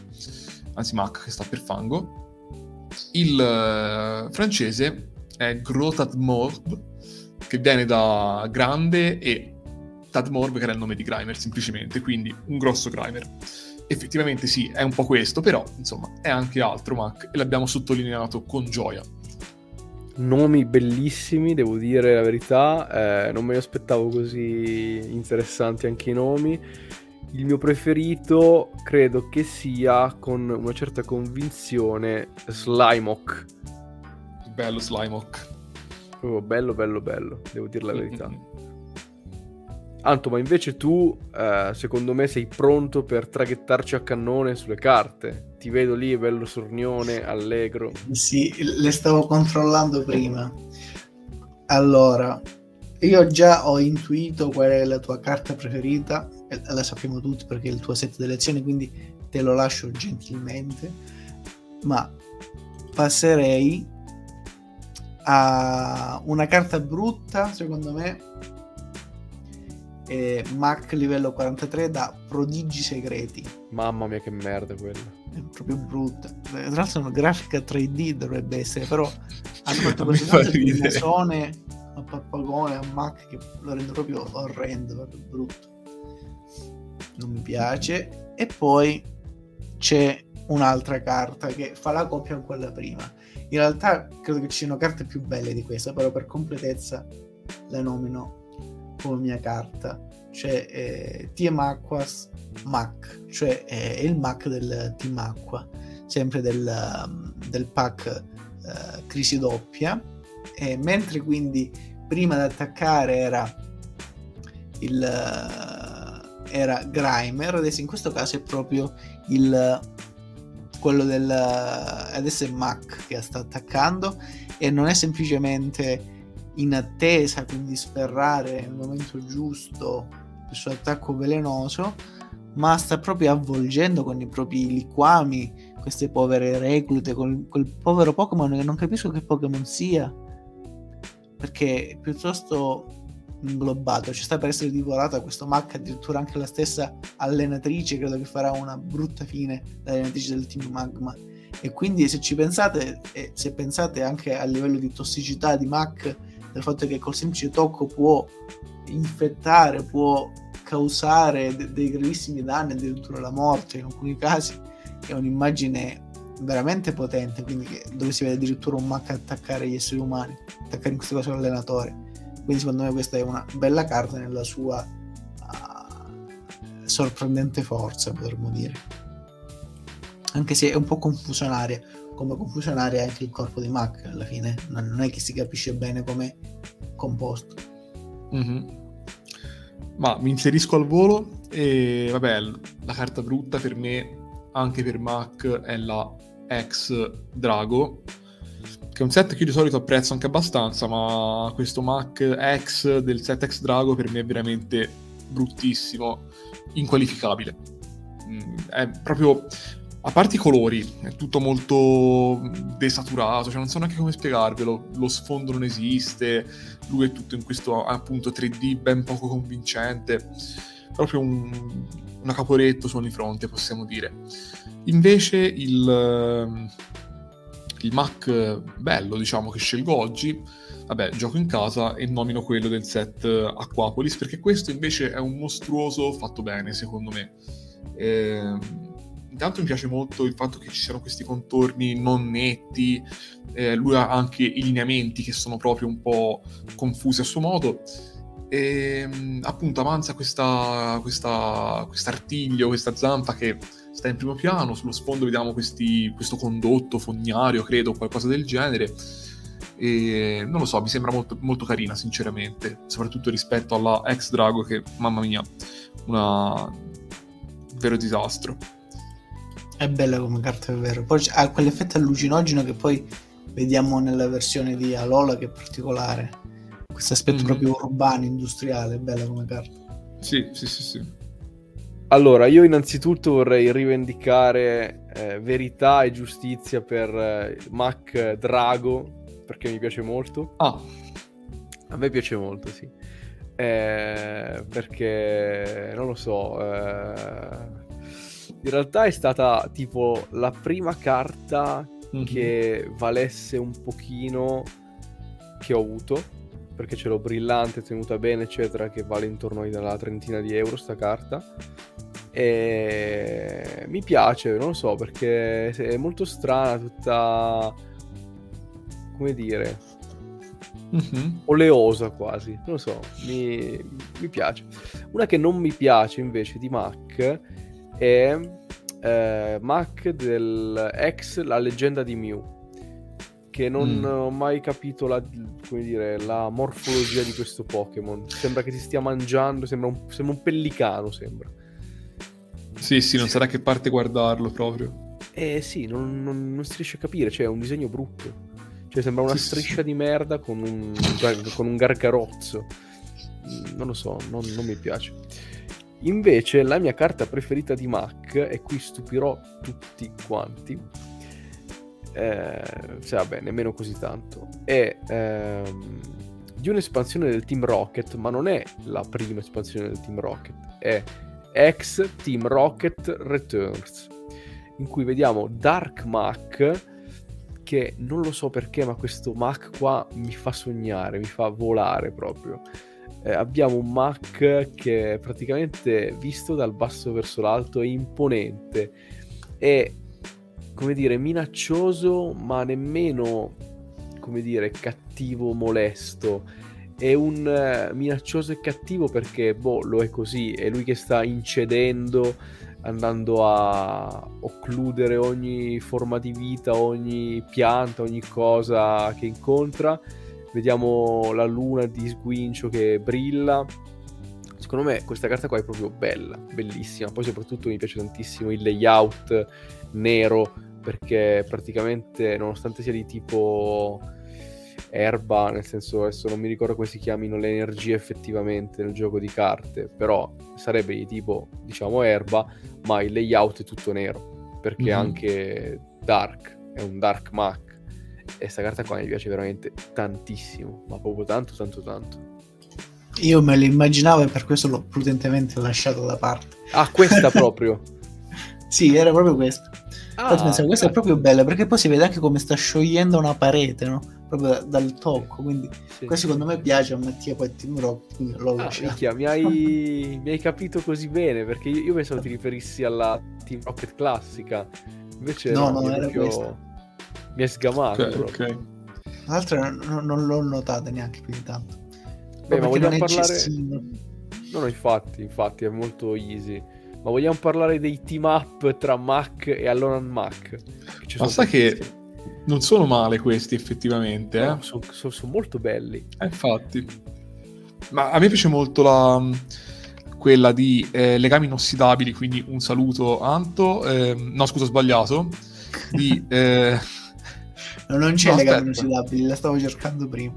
anzi Mac che sta per fango. Il uh, francese è Grotat Mord, che viene da grande e Tadmorb che era il nome di Grimer semplicemente, quindi un grosso Grimer. Effettivamente sì, è un po' questo, però insomma è anche altro Mac e l'abbiamo sottolineato con gioia. Nomi bellissimi, devo dire la verità, eh, non me ne aspettavo così interessanti anche i nomi. Il mio preferito credo che sia con una certa convinzione Slimok. Bello Slimok. Proprio bello, bello, bello, devo dire la verità. Anto, ma invece tu, eh, secondo me, sei pronto per traghettarci a cannone sulle carte. Ti vedo lì, bello sornione, allegro. Sì, le stavo controllando prima. Allora, io già ho intuito qual è la tua carta preferita, la sappiamo tutti perché è il tuo set di elezioni, quindi te lo lascio gentilmente. Ma passerei a una carta brutta, secondo me, eh, Mac livello 43 da Prodigi Segreti. Mamma mia, che merda quella. È proprio brutta. Tra l'altro, una grafica 3D dovrebbe essere, però hanno fatto di mesone a pappagone a Mac che lo rende proprio orrendo, proprio brutto. Non mi piace. E poi c'è un'altra carta che fa la coppia con quella prima. In realtà credo che ci siano carte più belle di questa, però per completezza le nomino come mia carta, cioè eh, TM Aquas Mac, cioè eh, il Mac del Team Acqua, sempre del, um, del pack eh, crisi doppia, e mentre quindi prima di attaccare era il uh, era Grimer, adesso in questo caso è proprio il quello del adesso è Mac che sta attaccando e non è semplicemente in attesa, quindi sferrare nel momento giusto il suo attacco velenoso, ma sta proprio avvolgendo con i propri liquami queste povere reclute, con quel povero Pokémon che non capisco che Pokémon sia, perché piuttosto inglobato, ci sta per essere divorata questo Mac, addirittura anche la stessa allenatrice credo che farà una brutta fine, l'allenatrice del team Magma. E quindi se ci pensate, e se pensate anche a livello di tossicità di Mac, del fatto che col semplice tocco può infettare, può causare de- dei gravissimi danni, addirittura la morte in alcuni casi, è un'immagine veramente potente, quindi dove si vede addirittura un Mac attaccare gli esseri umani, attaccare in questo caso l'allenatore. Quindi secondo me questa è una bella carta nella sua uh, sorprendente forza, potremmo dire. Anche se è un po' confusionaria, come confusionaria anche il corpo di Mac alla fine, non è che si capisce bene come composto. Mm-hmm. Ma mi inserisco al volo e vabbè, la carta brutta per me, anche per Mac, è la X Drago, che è un set che io di solito apprezzo anche abbastanza, ma questo Mac X del set X Drago per me è veramente bruttissimo, inqualificabile. Mm, è proprio a parte i colori, è tutto molto desaturato, cioè non so neanche come spiegarvelo, lo sfondo non esiste, lui è tutto in questo appunto 3D ben poco convincente, proprio un, una caporetto su ogni fronte possiamo dire. Invece il, il Mac bello diciamo che scelgo oggi, vabbè gioco in casa e nomino quello del set Aquapolis perché questo invece è un mostruoso fatto bene secondo me. Eh, intanto mi piace molto il fatto che ci siano questi contorni non netti, eh, lui ha anche i lineamenti che sono proprio un po' confusi a suo modo. E ehm, appunto avanza questa, questa artiglio, questa zampa che sta in primo piano, sullo sfondo vediamo questi, questo condotto fognario, credo, qualcosa del genere. E non lo so, mi sembra molto, molto carina, sinceramente, soprattutto rispetto alla ex Drago, che mamma mia, una... un vero disastro. È bella come carta, è vero. Poi ha quell'effetto allucinogeno che poi vediamo nella versione di Alola che è particolare. Questo aspetto mm-hmm. proprio urbano, industriale, è bella come carta. Sì, sì, sì, sì. Allora, io innanzitutto vorrei rivendicare eh, verità e giustizia per eh, Mac Drago, perché mi piace molto. Ah. A me piace molto, sì. Eh, perché, non lo so, eh, in realtà è stata tipo la prima carta mm-hmm. che valesse un pochino che ho avuto perché ce l'ho brillante, tenuta bene, eccetera, che vale intorno alla trentina di euro sta carta. E mi piace, non lo so, perché è molto strana, tutta come dire, mm-hmm. oleosa quasi, non lo so, mi, mi piace. Una che non mi piace invece di Mac è eh, Mac del ex La leggenda di Mew che non mm. ho mai capito la, dire, la, morfologia di questo Pokémon. Sembra che si stia mangiando, sembra un, sembra un pellicano, sembra. Sì, sì, non sarà che parte guardarlo proprio. Eh sì, non, non, non si riesce a capire, cioè è un disegno brutto. Cioè sembra una sì, striscia sì. di merda con un, con un gargarozzo. Non lo so, non, non mi piace. Invece la mia carta preferita di Mac, e qui stupirò tutti quanti, eh, cioè vabbè, nemmeno così tanto. È ehm, di un'espansione del Team Rocket, ma non è la prima espansione del Team Rocket, è ex Team Rocket Returns, in cui vediamo Dark Mac, che non lo so perché, ma questo Mac qua mi fa sognare, mi fa volare proprio. Eh, abbiamo un Mac che praticamente visto dal basso verso l'alto è imponente, è come dire minaccioso ma nemmeno come dire cattivo molesto è un uh, minaccioso e cattivo perché, boh, lo è così, è lui che sta incedendo, andando a occludere ogni forma di vita, ogni pianta, ogni cosa che incontra. Vediamo la luna di sguincio che brilla. Secondo me questa carta qua è proprio bella, bellissima. Poi soprattutto mi piace tantissimo il layout nero perché praticamente nonostante sia di tipo erba, nel senso adesso non mi ricordo come si chiamino le energie effettivamente nel gioco di carte, però sarebbe di tipo diciamo erba, ma il layout è tutto nero, perché mm-hmm. anche Dark è un Dark Mac e questa carta qua mi piace veramente tantissimo, ma proprio tanto tanto tanto. Io me l'immaginavo e per questo l'ho prudentemente lasciato da parte. Ah, questa proprio? sì, era proprio questa. Ah, pensavo, questa è proprio bella perché poi si vede anche come sta sciogliendo una parete, no? proprio da, dal tocco. Quindi sì. questo secondo me piace a Mattia poi Team Rock. L'ho ah, minchia, mi, hai, mi hai capito così bene perché io, io pensavo ti riferissi alla Team Rocket classica. Invece no, no, era proprio... questa. Mi hai sgamato. Ok, ok. L'altra non, non l'ho notata neanche più di tanto. Beh, ma vogliamo parlare... No, no, infatti, infatti è molto easy. Ma vogliamo parlare dei team up tra Mac e Alolan Mac? Ma sai che non sono male questi effettivamente. No, eh? sono, sono, sono, molto belli. Eh, infatti. Ma a me piace molto la, quella di eh, legami inossidabili, quindi un saluto Anto. Eh, no, scusa, ho sbagliato. Di, eh... non c'è no, legami inossidabili, la stavo cercando prima.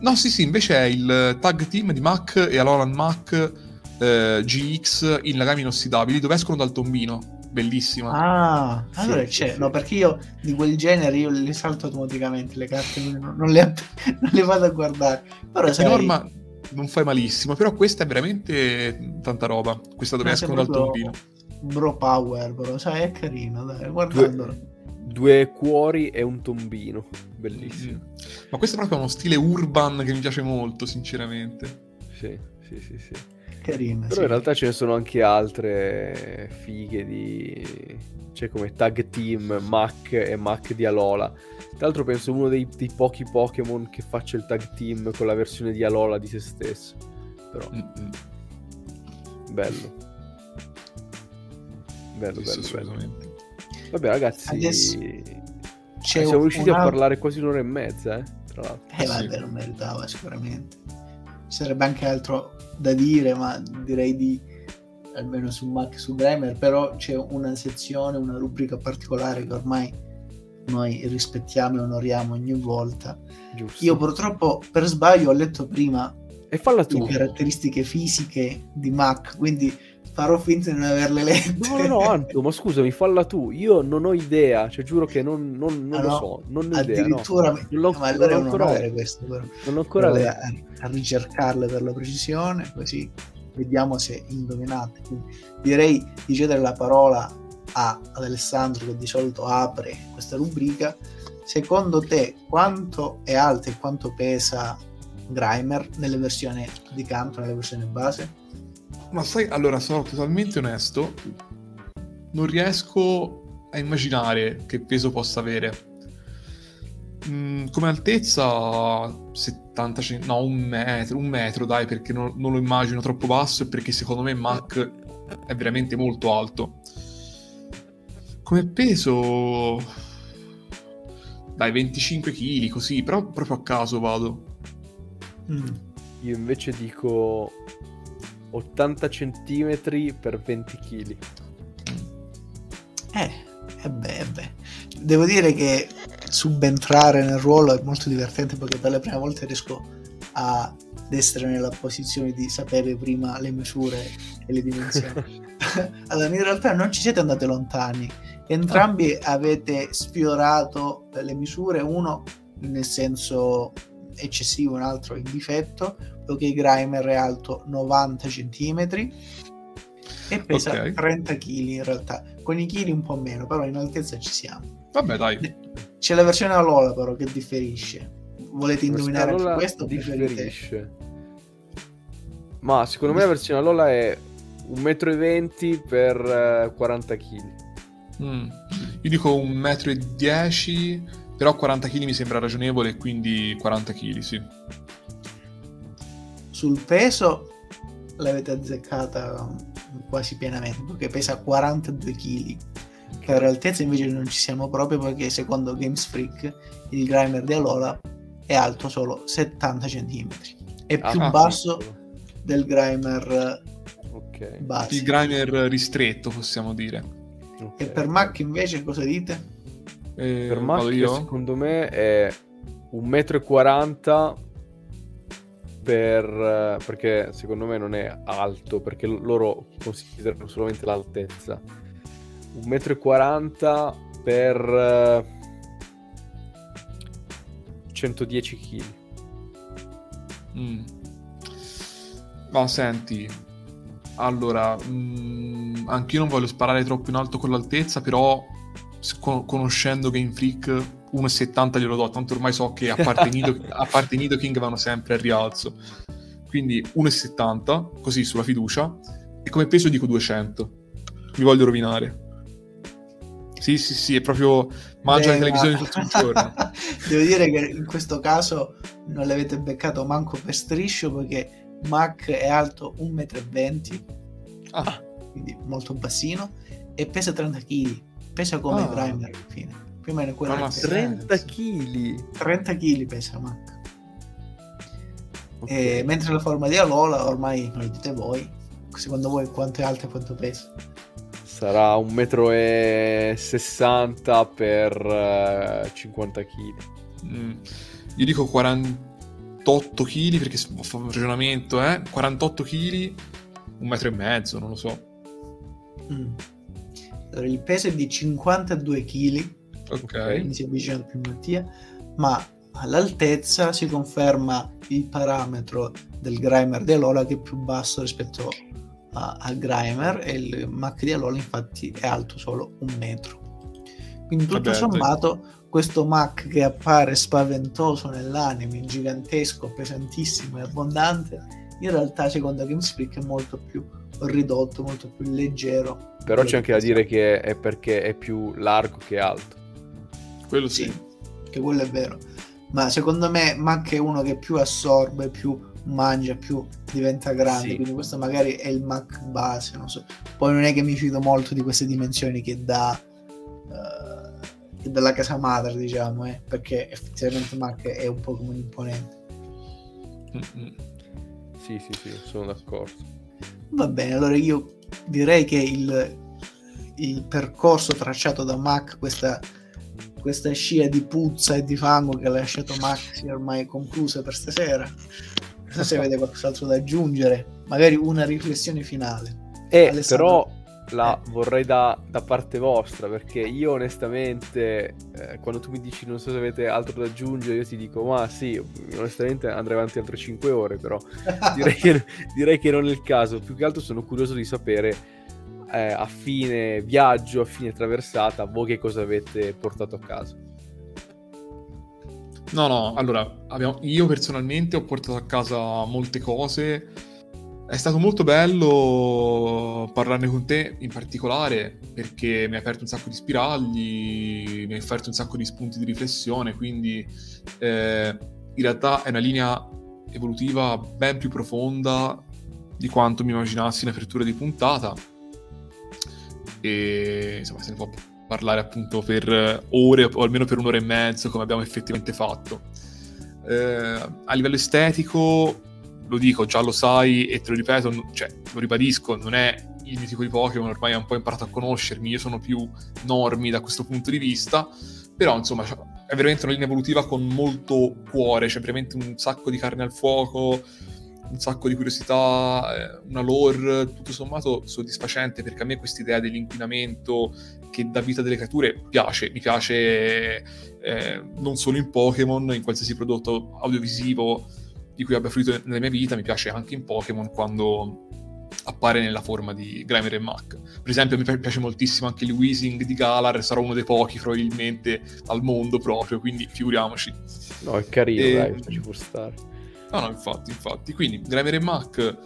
No, sì, sì, invece è il tag team di Mac e Alolan Mac eh, GX in legami inossidabili dove escono dal tombino bellissima. Ah, allora sì, c'è, sì, no, perché io di quel genere io le salto automaticamente le carte, non, non, le, non le, vado a guardare. Però sai... norma non fai malissimo, però questa è veramente tanta roba, questa dove escono dal tombino. Bro power, però, sai, è carino, dai, guardandolo. Due, due cuori e un tombino, bellissimo. Mm. Ma questo è proprio uno stile urban che mi piace molto, sinceramente. Sì, sì, sì, sì carina. Però sì. in realtà ce ne sono anche altre fighe di... Cioè come tag team Mac e Mac di Alola. Tra l'altro penso uno dei, dei, pochi Pokémon che faccia il tag team con la versione di Alola di se stesso. Però... Mm-hmm. Bello. Bello, bello, bello. Vabbè ragazzi... Adesso... siamo riusciti una... a parlare quasi un'ora e mezza, eh? Tra l'altro. Eh vabbè, non meritava sicuramente. Ci sarebbe anche altro da dire, ma direi di almeno su Mac e su Grimer, però c'è una sezione, una rubrica particolare che ormai noi rispettiamo e onoriamo ogni volta. Giusto. Io purtroppo per sbaglio ho letto prima e le caratteristiche fisiche di Mac, quindi farò finta di non averle lette. No, no, no, Anto, ma scusami, falla tu. Io non ho idea, cioè giuro che non, non, non ah, lo no, so. Non ho addirittura, idea, no. non ma allora non è un onore questo. Però. Non ho ancora letto. A, a ricercarle per la precisione, così vediamo se indovinate. Quindi direi di cedere la parola a, ad Alessandro che di solito apre questa rubrica. Secondo te quanto è alto e quanto pesa Grimer nelle versioni di canto, nelle versioni base? Ma sai, allora sono totalmente onesto, non riesco a immaginare che peso possa avere. Mm, come altezza 70 no un metro un metro dai perché non, non, lo immagino troppo basso e perché secondo me Mac è veramente molto alto come peso dai 25 kg così però proprio a caso vado mm. io invece dico 80 cm per 20 kg. Eh, e beh, e beh. Devo dire che subentrare nel ruolo è molto divertente perché per le prime volte riesco ad essere nella posizione di sapere prima le misure e le dimensioni. allora, in realtà non ci siete andati lontani. Entrambi ah. avete sfiorato le misure, uno nel senso eccessivo, un altro in difetto, poiché Grimer è alto 90 cm e pesa okay. 30 kg in realtà. Con i chili un po' meno, però in altezza ci siamo. Vabbè, dai. C'è la versione Alola però che differisce. Volete indovinare anche questo? Differisce. Ma secondo me la versione Alola è 1,20 m per 40 eh, kg. Mm. Io dico 1,10 m, però 40 kg mi sembra ragionevole, quindi 40 kg, sì. Sul peso l'avete azzeccata quasi pienamente, perché pesa 42 kg. Per altezza invece non ci siamo proprio perché secondo Games Freak il Grimer di Alola è alto solo 70 cm. È più ah, basso del Grimer okay. base. Il Grimer ristretto possiamo dire. Okay. E per Mac invece cosa dite? Eh, per Mac secondo me è 1,40 m per, perché secondo me non è alto, perché loro considerano solamente l'altezza. 1,40 m per 110 kg. Mm. Ma senti, allora, mh, mm, anch'io non voglio sparare troppo in alto con l'altezza, però conoscendo Game Freak 1,70 glielo do, tanto ormai so che a parte, Nido, a parte Nido King vanno sempre al rialzo. Quindi 1,70, così sulla fiducia, e come peso dico 200. Mi voglio rovinare. Sì, sì, sì, è proprio mangia la televisione tutto il giorno. Devo dire che in questo caso non l'avete beccato manco per striscio perché Mac è alto 1,20 m, ah. quindi molto bassino, e pesa 30 kg. Pesa come ah. Grimer più o meno quella 30 kg 30 kg pesa Mac okay. e, mentre la forma di Alola ormai lo dite voi secondo voi quanto è alta e quanto pesa sarà 1,60 m per 50 kg mm. io dico 48 kg perché fa un ragionamento eh? 48 kg un metro e mezzo non lo so mm. allora, il peso è di 52 kg ok. Quindi si avvicina più Mattia, ma all'altezza si conferma il parametro del Grimer di Alola che è più basso rispetto a, al Grimer e il Mac di Alola infatti è alto solo un metro. Quindi tutto Vabbè, sommato sì. questo Mac che appare spaventoso nell'anime, gigantesco, pesantissimo e abbondante, in realtà secondo GameSpeak è molto più ridotto, molto più leggero. Però c'è anche da dire che è perché è più largo che alto. Quello sì. sì. Che quello è vero. Ma secondo me Mac è uno che più assorbe, più mangia, più diventa grande. Sì. Quindi questo magari è il Mac base, non so. Poi non è che mi fido molto di queste dimensioni che dà... Uh, che dalla casa madre, diciamo, eh, perché effettivamente Mac è un po' come un imponente. Mm-hmm. Sì, sì, sì, sono d'accordo. Va bene, allora io direi che il, il percorso tracciato da Mac, questa questa scia di puzza e di fango che ha lasciato Maxi ormai conclusa per stasera. Non so se avete qualcos'altro da aggiungere, magari una riflessione finale. Eh, però la eh. vorrei da, da, parte vostra perché io onestamente eh, quando tu mi dici non so se avete altro da aggiungere io ti dico ma sì onestamente andrei avanti altre 5 ore però direi, che, direi che non è il caso più che altro sono curioso di sapere eh, a fine viaggio, a fine traversata, voi che cosa avete portato a casa? No, no, allora, abbiamo, io personalmente ho portato a casa molte cose. È stato molto bello parlarne con te in particolare perché mi hai aperto un sacco di spiragli, mi hai offerto un sacco di spunti di riflessione, quindi eh, in realtà è una linea evolutiva ben più profonda di quanto mi immaginassi in apertura di puntata e insomma se ne può parlare appunto per ore o almeno per un'ora e mezzo come abbiamo effettivamente fatto. Eh, a livello estetico, lo dico, già lo sai e te lo ripeto, cioè lo ribadisco, non è il mio tipo di Pokémon, ormai hai un po' imparato a conoscermi, io sono più normi da questo punto di vista, però insomma è veramente una linea evolutiva con molto cuore, c'è veramente un sacco di carne al fuoco, un sacco di curiosità, eh, una lore tutto sommato soddisfacente perché a me questa idea dell'inquinamento che dà vita delle creature piace, mi piace eh, non solo in Pokémon, in qualsiasi prodotto audiovisivo di cui abbia fruito nella mia vita, mi piace anche in Pokémon quando appare nella forma di Grimer e Mac. Per esempio, mi piace moltissimo anche il Weezing di Galar, sarà uno dei pochi probabilmente al mondo proprio, quindi figuriamoci. No, è carino, e... dai, ci può stare. No, no, infatti, infatti. Quindi, Grimer e Mac,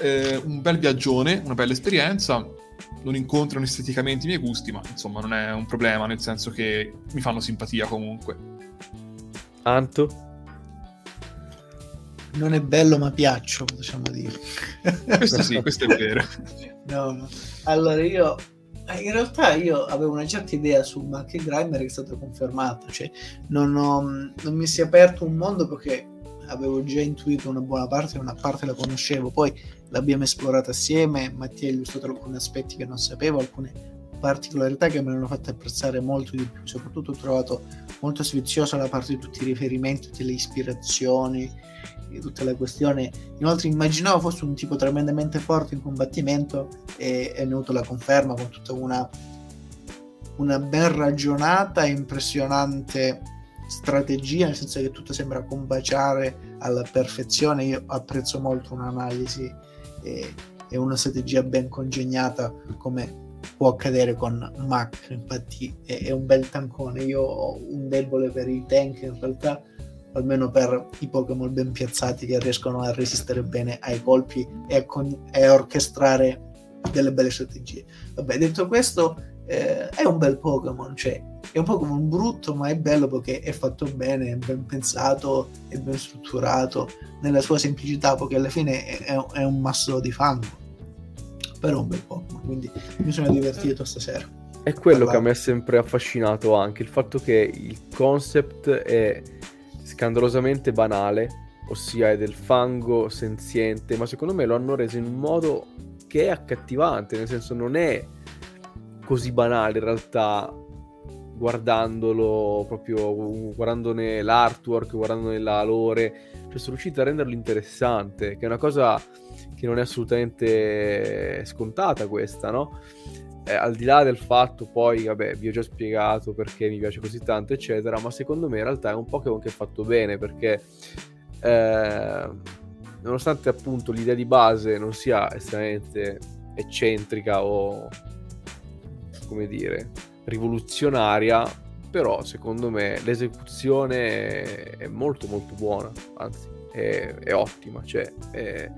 eh, un bel viaggione, una bella esperienza. Non incontrano esteticamente i miei gusti, ma insomma non è un problema, nel senso che mi fanno simpatia comunque. Anto? non è bello ma piaccio, possiamo dire. Questo sì, questo è vero. no, no. Allora io, eh, in realtà io avevo una certa idea su Mark Grimer che è stata confermata, cioè non, ho, non mi si è aperto un mondo perché avevo già intuito una buona parte, una parte la conoscevo, poi l'abbiamo esplorata assieme, Mattia ha illustrato alcuni aspetti che non sapevo, alcune particolarità che me l'hanno fatto apprezzare molto di più, soprattutto ho trovato molto sfiziosa la parte di tutti i riferimenti, tutte le ispirazioni, tutta la questione. Inoltre immaginavo fosse un tipo tremendamente forte in combattimento e è venuto la conferma con tutta una, una ben ragionata e impressionante strategia, nel senso che tutto sembra combaciare alla perfezione. Io apprezzo molto un'analisi e, e una strategia ben congegnata come può accadere con Mac, infatti è, è, un bel tancone. Io ho un debole per i tank in realtà almeno per i Pokémon ben piazzati che riescono a resistere bene ai colpi e a, con- e a orchestrare delle belle strategie. Vabbè, detto questo, eh, è un bel Pokémon, cioè è un Pokémon brutto, ma è bello perché è fatto bene, è ben pensato, è ben strutturato nella sua semplicità, perché alla fine è, è un masso di fango. Però è un bel Pokémon, quindi mi sono divertito stasera. È quello che a me ha sempre affascinato anche, il fatto che il concept è scandalosamente banale, ossia è del fango senziente, ma secondo me lo hanno reso in un modo che è accattivante, nel senso non è così banale in realtà guardandolo proprio, guardandone l'artwork, guardandone la lore, cioè sono riuscito a renderlo interessante, che è una cosa che non è assolutamente scontata questa, no? eh, al di là del fatto poi, vabbè, vi ho già spiegato perché mi piace così tanto, eccetera, ma secondo me in realtà è un Pokémon che è fatto bene perché eh, nonostante appunto l'idea di base non sia estremamente eccentrica o come dire rivoluzionaria, però secondo me l'esecuzione è molto molto buona, anzi è, è ottima, cioè è,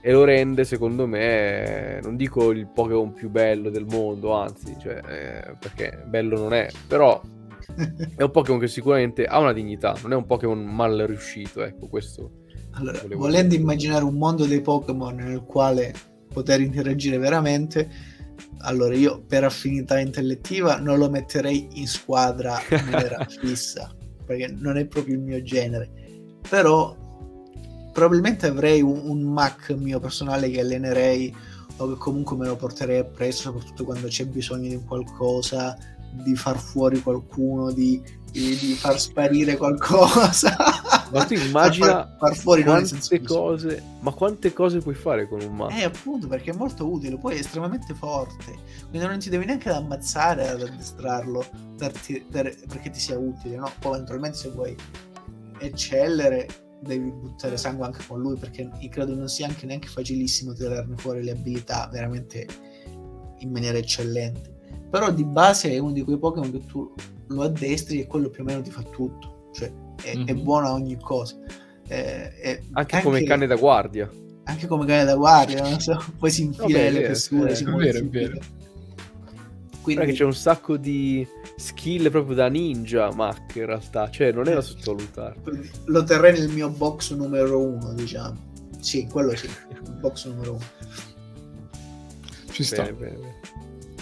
e lo rende secondo me non dico il Pokémon più bello del mondo anzi cioè, eh, perché bello non è però è un Pokémon che sicuramente ha una dignità non è un Pokémon mal riuscito ecco questo allora, volendo dire. immaginare un mondo dei Pokémon nel quale poter interagire veramente allora io per affinità intellettiva non lo metterei in squadra nera fissa perché non è proprio il mio genere. Però probabilmente avrei un, un Mac mio personale che allenerei o che comunque me lo porterei appresso, soprattutto quando c'è bisogno di qualcosa, di far fuori qualcuno, di, di, di far sparire qualcosa. Ma tu immagina far, far fuori quante cose, ma quante cose puoi fare con un Mac? Eh, appunto, perché è molto utile, poi è estremamente forte, quindi non ti devi neanche ammazzare ad addestrarlo per per, perché ti sia utile, no? Poi eventualmente se vuoi eccellere devi buttare sangue anche con lui perché credo non sia anche neanche facilissimo tirarne fuori le abilità veramente in maniera eccellente però di base è uno di quei Pokémon che tu lo addestri e quello più o meno ti fa tutto cioè è, mm-hmm. è buono a ogni cosa è, è anche, anche, come cane da guardia anche come cane da guardia non so, poi si infila no, le fessure è, vero, è vero quindi c'è un sacco di skill proprio da ninja Mac in realtà, cioè non è da sottovalutare. Lo terrei nel mio box numero uno, diciamo. Sì, quello sì, box numero uno. Ci sta. Bene, bene.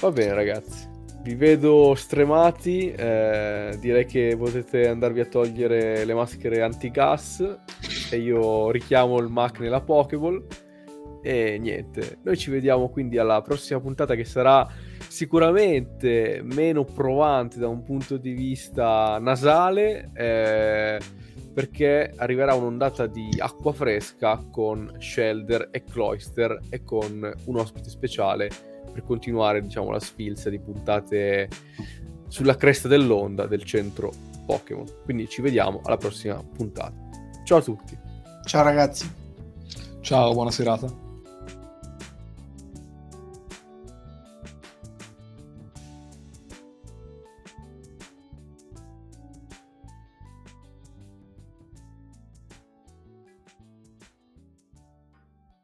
Va bene ragazzi, vi vedo stremati, eh, direi che potete andarvi a togliere le maschere anti-gas e io richiamo il Mac nella Pokéball. E niente, noi ci vediamo quindi alla prossima puntata che sarà sicuramente meno provante da un punto di vista nasale, eh, perché arriverà un'ondata di acqua fresca con Shelder e Cloyster e con un ospite speciale per continuare diciamo la sfilza di puntate sulla cresta dell'onda del centro Pokémon. Quindi ci vediamo alla prossima puntata. Ciao a tutti. Ciao ragazzi. Ciao, buona serata.